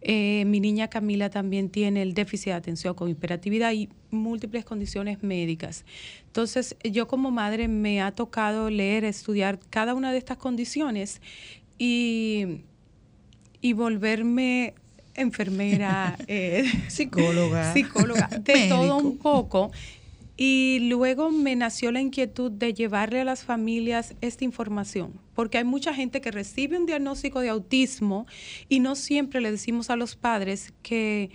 Eh, mi niña Camila también tiene el déficit de atención con hiperactividad y múltiples condiciones médicas. Entonces yo como madre me ha tocado leer, estudiar cada una de estas condiciones y, y volverme enfermera, eh, psicóloga, psicóloga, de todo un poco. Y luego me nació la inquietud de llevarle a las familias esta información, porque hay mucha gente que recibe un diagnóstico de autismo y no siempre le decimos a los padres que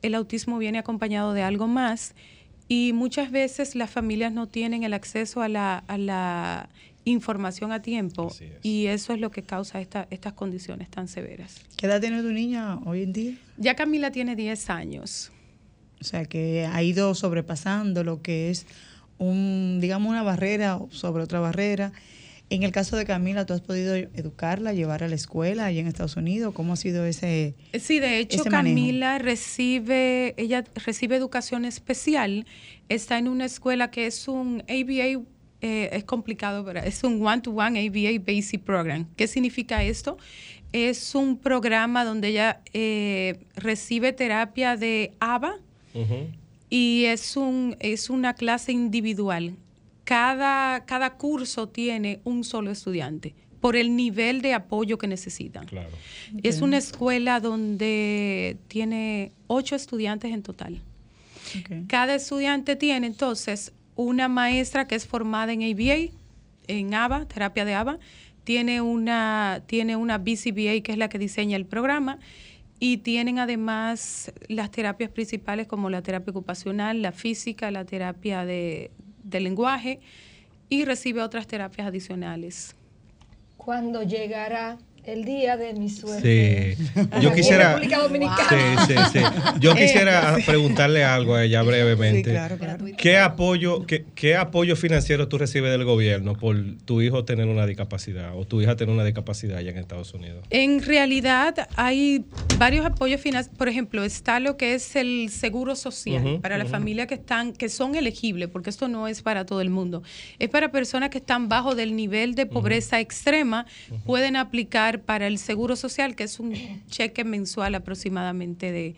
el autismo viene acompañado de algo más y muchas veces las familias no tienen el acceso a la, información a tiempo y eso es lo que causa estas condiciones tan severas. ¿Qué edad tiene tu niña hoy en día? Ya Camila tiene 10 años. O sea, que ha ido sobrepasando lo que es un, digamos, una barrera sobre otra barrera. En el caso de Camila, ¿tú has podido educarla, llevar a la escuela allá en Estados Unidos? ¿Cómo ha sido ese Sí, de hecho, Camila recibe, ella recibe educación especial. Está en una escuela que es un ABA, eh, es complicado, pero es un one-to-one ABA Basic Program. ¿Qué significa esto? Es un programa donde ella eh, recibe terapia de ABA, y es, un, es una clase individual. Cada, cada curso tiene un solo estudiante por el nivel de apoyo que necesitan. Es una escuela donde tiene ocho estudiantes en total. Cada estudiante tiene entonces una maestra que es formada en ABA, en ABA, terapia de ABA, tiene una, tiene una BCBA que es la que diseña el programa y tienen además las terapias principales como la terapia ocupacional, la física, la terapia de, lenguaje y recibe otras terapias adicionales. Cuando llegará el día de mi suerte. Sí. Yo quisiera, sí, sí, Yo quisiera preguntarle algo a ella brevemente. Claro, claro. ¿Qué apoyo, qué, qué, apoyo financiero tú recibes del gobierno por tu hijo tener una discapacidad o tu hija tener una discapacidad allá en Estados Unidos? En realidad hay varios apoyos financieros. Por ejemplo, está lo que es el seguro social para las familias que están, que son elegibles, porque esto no es para todo el mundo. Es para personas que están bajo del nivel de pobreza extrema, pueden aplicar para el Seguro Social, que es un cheque mensual aproximadamente de...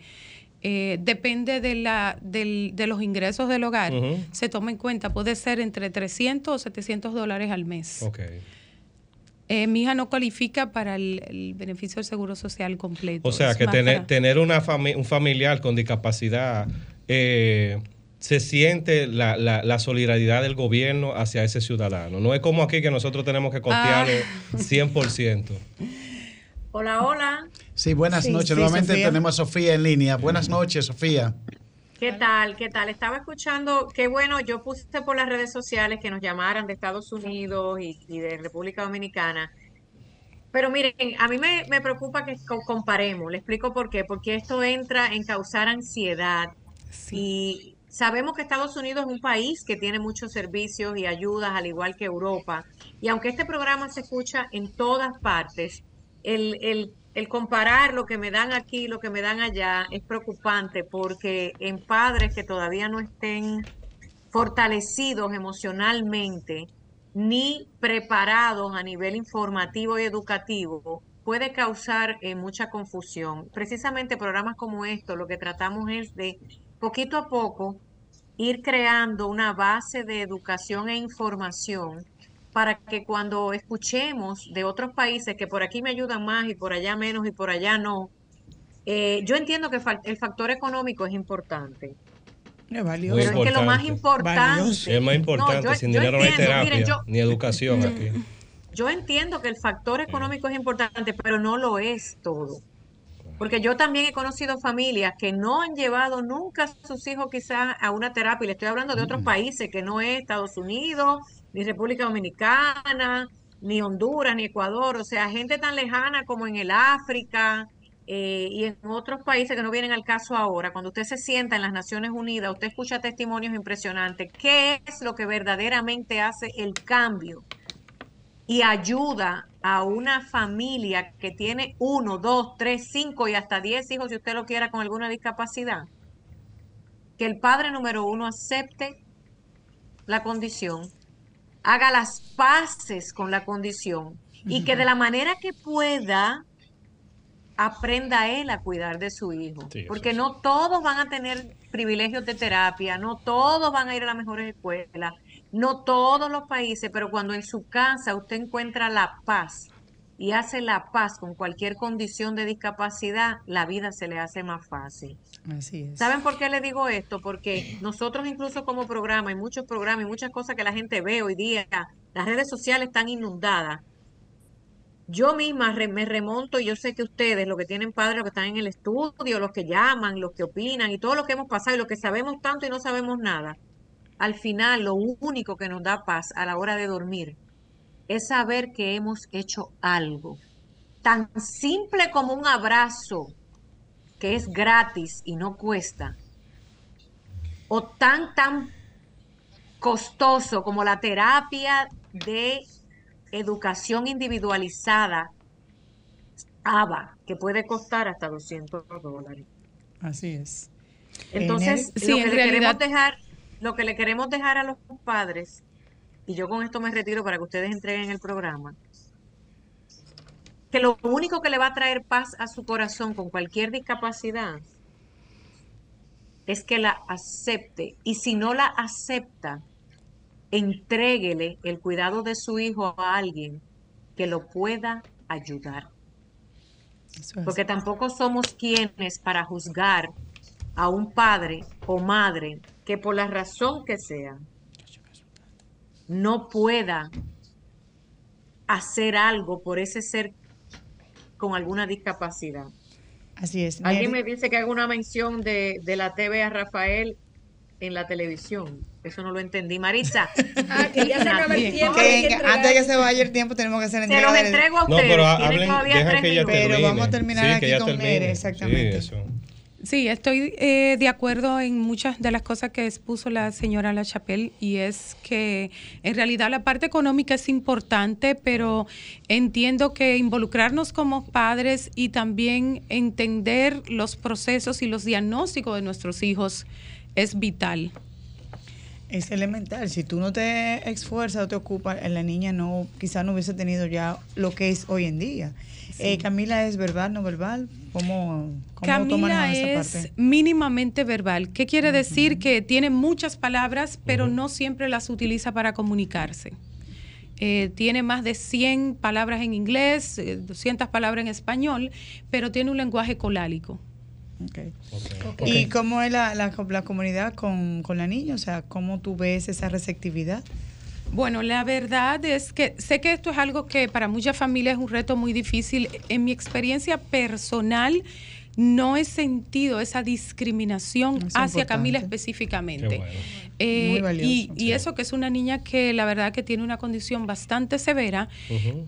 Eh, depende de, la, de los ingresos del hogar, se toma en cuenta, puede ser entre 300 o 700 dólares al mes. Eh, mi hija no cualifica para el, beneficio del seguro social completo. O sea, que tener, tener una un familiar con discapacidad eh, se siente la, la, solidaridad del gobierno hacia ese ciudadano. No es como aquí que nosotros tenemos que costearlo 100%. Ah. Hola, hola. Sí, buenas noches. Nuevamente tenemos a Sofía en línea. Buenas noches, Sofía. ¿Qué tal? ¿Qué tal? Estaba escuchando, qué bueno, yo puse por las redes sociales que nos llamaran de Estados Unidos y, de República Dominicana. Pero miren, a mí me, preocupa que comparemos. Le explico por qué. Porque esto entra en causar ansiedad. Y sabemos que Estados Unidos es un país que tiene muchos servicios y ayudas, al igual que Europa. Y aunque este programa se escucha en todas partes, el, el comparar lo que me dan aquí y lo que me dan allá es preocupante porque en padres que todavía no estén fortalecidos emocionalmente ni preparados a nivel informativo y educativo puede causar eh, mucha confusión. Precisamente programas como estos lo que tratamos es de poquito a poco ir creando una base de educación e información para que cuando escuchemos de otros países que por aquí me ayudan más y por allá menos y por allá no, eh, yo entiendo que el factor económico es importante. Es valioso. Pero es que lo más importante. Es más importante, sin dinero no hay terapia, ni educación aquí. Yo entiendo que el factor económico es importante, pero no lo es todo. Porque yo también he conocido familias que no han llevado nunca a sus hijos quizás a una terapia, y le estoy hablando de otros países que no es Estados Unidos, ni República Dominicana, ni Honduras, ni Ecuador, o sea, gente tan lejana como en el África eh, y en otros países que no vienen al caso ahora, cuando usted se sienta en las Naciones Unidas, usted escucha testimonios impresionantes, ¿qué es lo que verdaderamente hace el cambio y ayuda a una familia que tiene uno, dos, tres, cinco y hasta diez hijos, si usted lo quiera, con alguna discapacidad? Que el padre número uno acepte la condición haga las paces con la condición y que de la manera que pueda aprenda él a cuidar de su hijo. Porque no todos van a tener privilegios de terapia, no todos van a ir a las mejores escuelas, no todos los países, pero cuando en su casa usted encuentra la paz y hace la paz con cualquier condición de discapacidad, la vida se le hace más fácil. Así es. ¿Saben por qué le digo esto? Porque nosotros incluso como programa, y muchos programas y muchas cosas que la gente ve hoy día, las redes sociales están inundadas. Yo misma me remonto y yo sé que ustedes, los que tienen padres, los que están en el estudio, los que llaman, los que opinan y todo lo que hemos pasado y lo que sabemos tanto y no sabemos nada, al final lo único que nos da paz a la hora de dormir es saber que hemos hecho algo tan simple como un abrazo, que es gratis y no cuesta, o tan, tan costoso como la terapia de educación individualizada, ABA, que puede costar hasta 200 dólares. Así es. Entonces, lo, que le queremos dejar, lo que le queremos dejar a los padres y yo con esto me retiro para que ustedes entreguen el programa, que lo único que le va a traer paz a su corazón con cualquier discapacidad es que la acepte. Y si no la acepta, entréguele el cuidado de su hijo a alguien que lo pueda ayudar. Porque tampoco somos quienes para juzgar a un padre o madre que por la razón que sea no pueda hacer algo por ese ser con alguna discapacidad. Así es. Alguien me dice que haga una mención de, la TV a Rafael en la televisión. Eso no lo entendí. Marisa. Ah, que ya se acaba el tiempo. antes de que se vaya el tiempo, tenemos que hacer entrega. Se los entrego a ustedes. No, pero, hablen, que pero vamos a terminar aquí con Mere, exactamente. Sí, Sí, estoy eh, de acuerdo en muchas de las cosas que expuso la señora La Chapelle y es que en realidad la parte económica es importante, pero entiendo que involucrarnos como padres y también entender los procesos y los diagnósticos de nuestros hijos es vital. Es elemental. Si tú no te esfuerzas o te ocupas, la niña no, quizás no hubiese tenido ya lo que es hoy en día. Eh, Camila, ¿es verbal, no verbal? ¿Cómo, cómo Camila es mínimamente verbal. ¿Qué quiere decir? Que tiene muchas palabras, pero no siempre las utiliza para comunicarse. Eh, tiene más de 100 palabras en inglés, 200 eh, palabras en español, pero tiene un lenguaje colálico. Okay. ¿Y cómo es la, la, la comunidad con, con, la niña? O sea, ¿cómo tú ves esa receptividad? Bueno, la verdad es que sé que esto es algo que para muchas familias es un reto muy difícil. En mi experiencia personal, no he sentido esa discriminación hacia Camila específicamente. Eh, y, eso que es una niña que la verdad que tiene una condición bastante severa,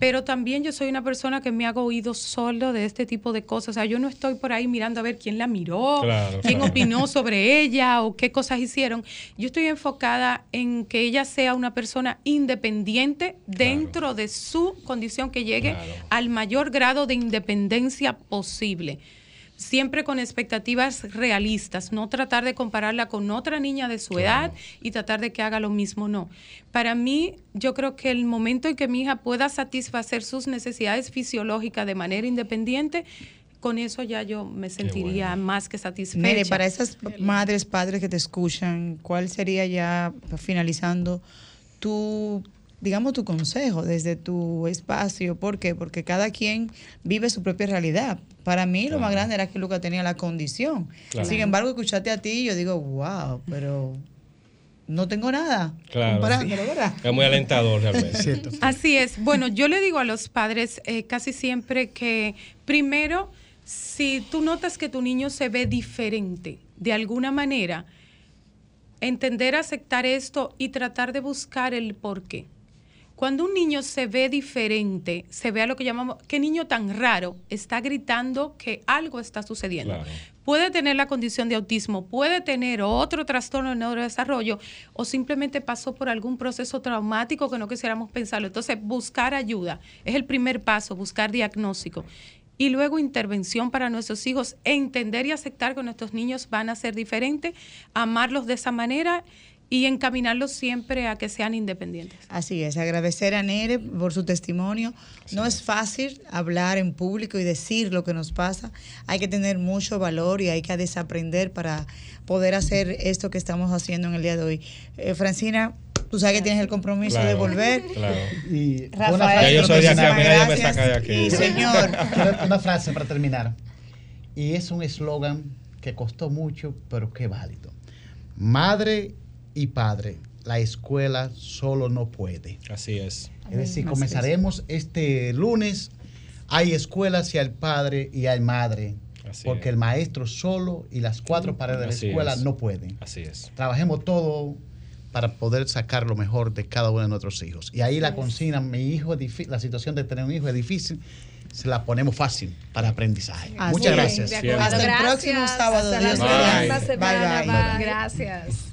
pero también yo soy una persona que me hago oído solo de este tipo de cosas. O sea, yo no estoy por ahí mirando a ver quién la miró, quién opinó sobre ella o qué cosas hicieron. Yo estoy enfocada en que ella sea una persona independiente dentro de su condición, que llegue al mayor grado de independencia posible siempre con expectativas realistas, no tratar de compararla con otra niña de su edad y tratar de que haga lo mismo, no. Para mí, yo creo que el momento en que mi hija pueda satisfacer sus necesidades fisiológicas de manera independiente, con eso ya yo me sentiría más que satisfecha. Mire, para esas madres, padres que te escuchan, ¿cuál sería ya, finalizando, tu digamos, tu consejo desde tu espacio. ¿Por qué? Porque cada quien vive su propia realidad. Para mí lo más grande era que Luca tenía la condición. Sin embargo, escucharte a ti, y yo digo, wow, pero no tengo nada. Claro. Es muy alentador realmente. Así es. Bueno, yo le digo a los padres eh, casi siempre que primero, si tú notas que tu niño se ve diferente de alguna manera, entender, aceptar esto y tratar de buscar el por qué. Cuando un niño se ve diferente, se ve a lo que llamamos, qué niño tan raro está gritando que algo está sucediendo. Puede tener la condición de autismo, puede tener otro trastorno de neurodesarrollo o simplemente pasó por algún proceso traumático que no quisiéramos pensarlo. Entonces, buscar ayuda es el primer paso, buscar diagnóstico. Y luego intervención para nuestros hijos, entender y aceptar que nuestros niños van a ser diferentes, amarlos de esa manera y encaminarlos siempre a que sean independientes. Así es, agradecer a Nere por su testimonio. No es fácil hablar en público y decir lo que nos pasa. Hay que tener mucho valor y hay que desaprender para poder hacer esto que estamos haciendo en el día de hoy. Eh, Francina, tú sabes que tienes el compromiso de volver. Claro. Y Rafael, yo soy de aquí, me saca de aquí. señor. Una frase para terminar. Y es un eslogan que costó mucho, pero qué válido. Madre y padre, la escuela solo no puede. Así es. Es decir, comenzaremos este lunes. Hay escuelas y hay padre y hay madre. porque el maestro solo y las cuatro paredes de la escuela no pueden. Así es. Trabajemos todo para poder sacar lo mejor de cada uno de nuestros hijos. Y ahí la consigna, mi hijo, la situación de tener un hijo es difícil, se la ponemos fácil para aprendizaje. Muchas gracias. Hasta el próximo sábado. Hasta la Gracias.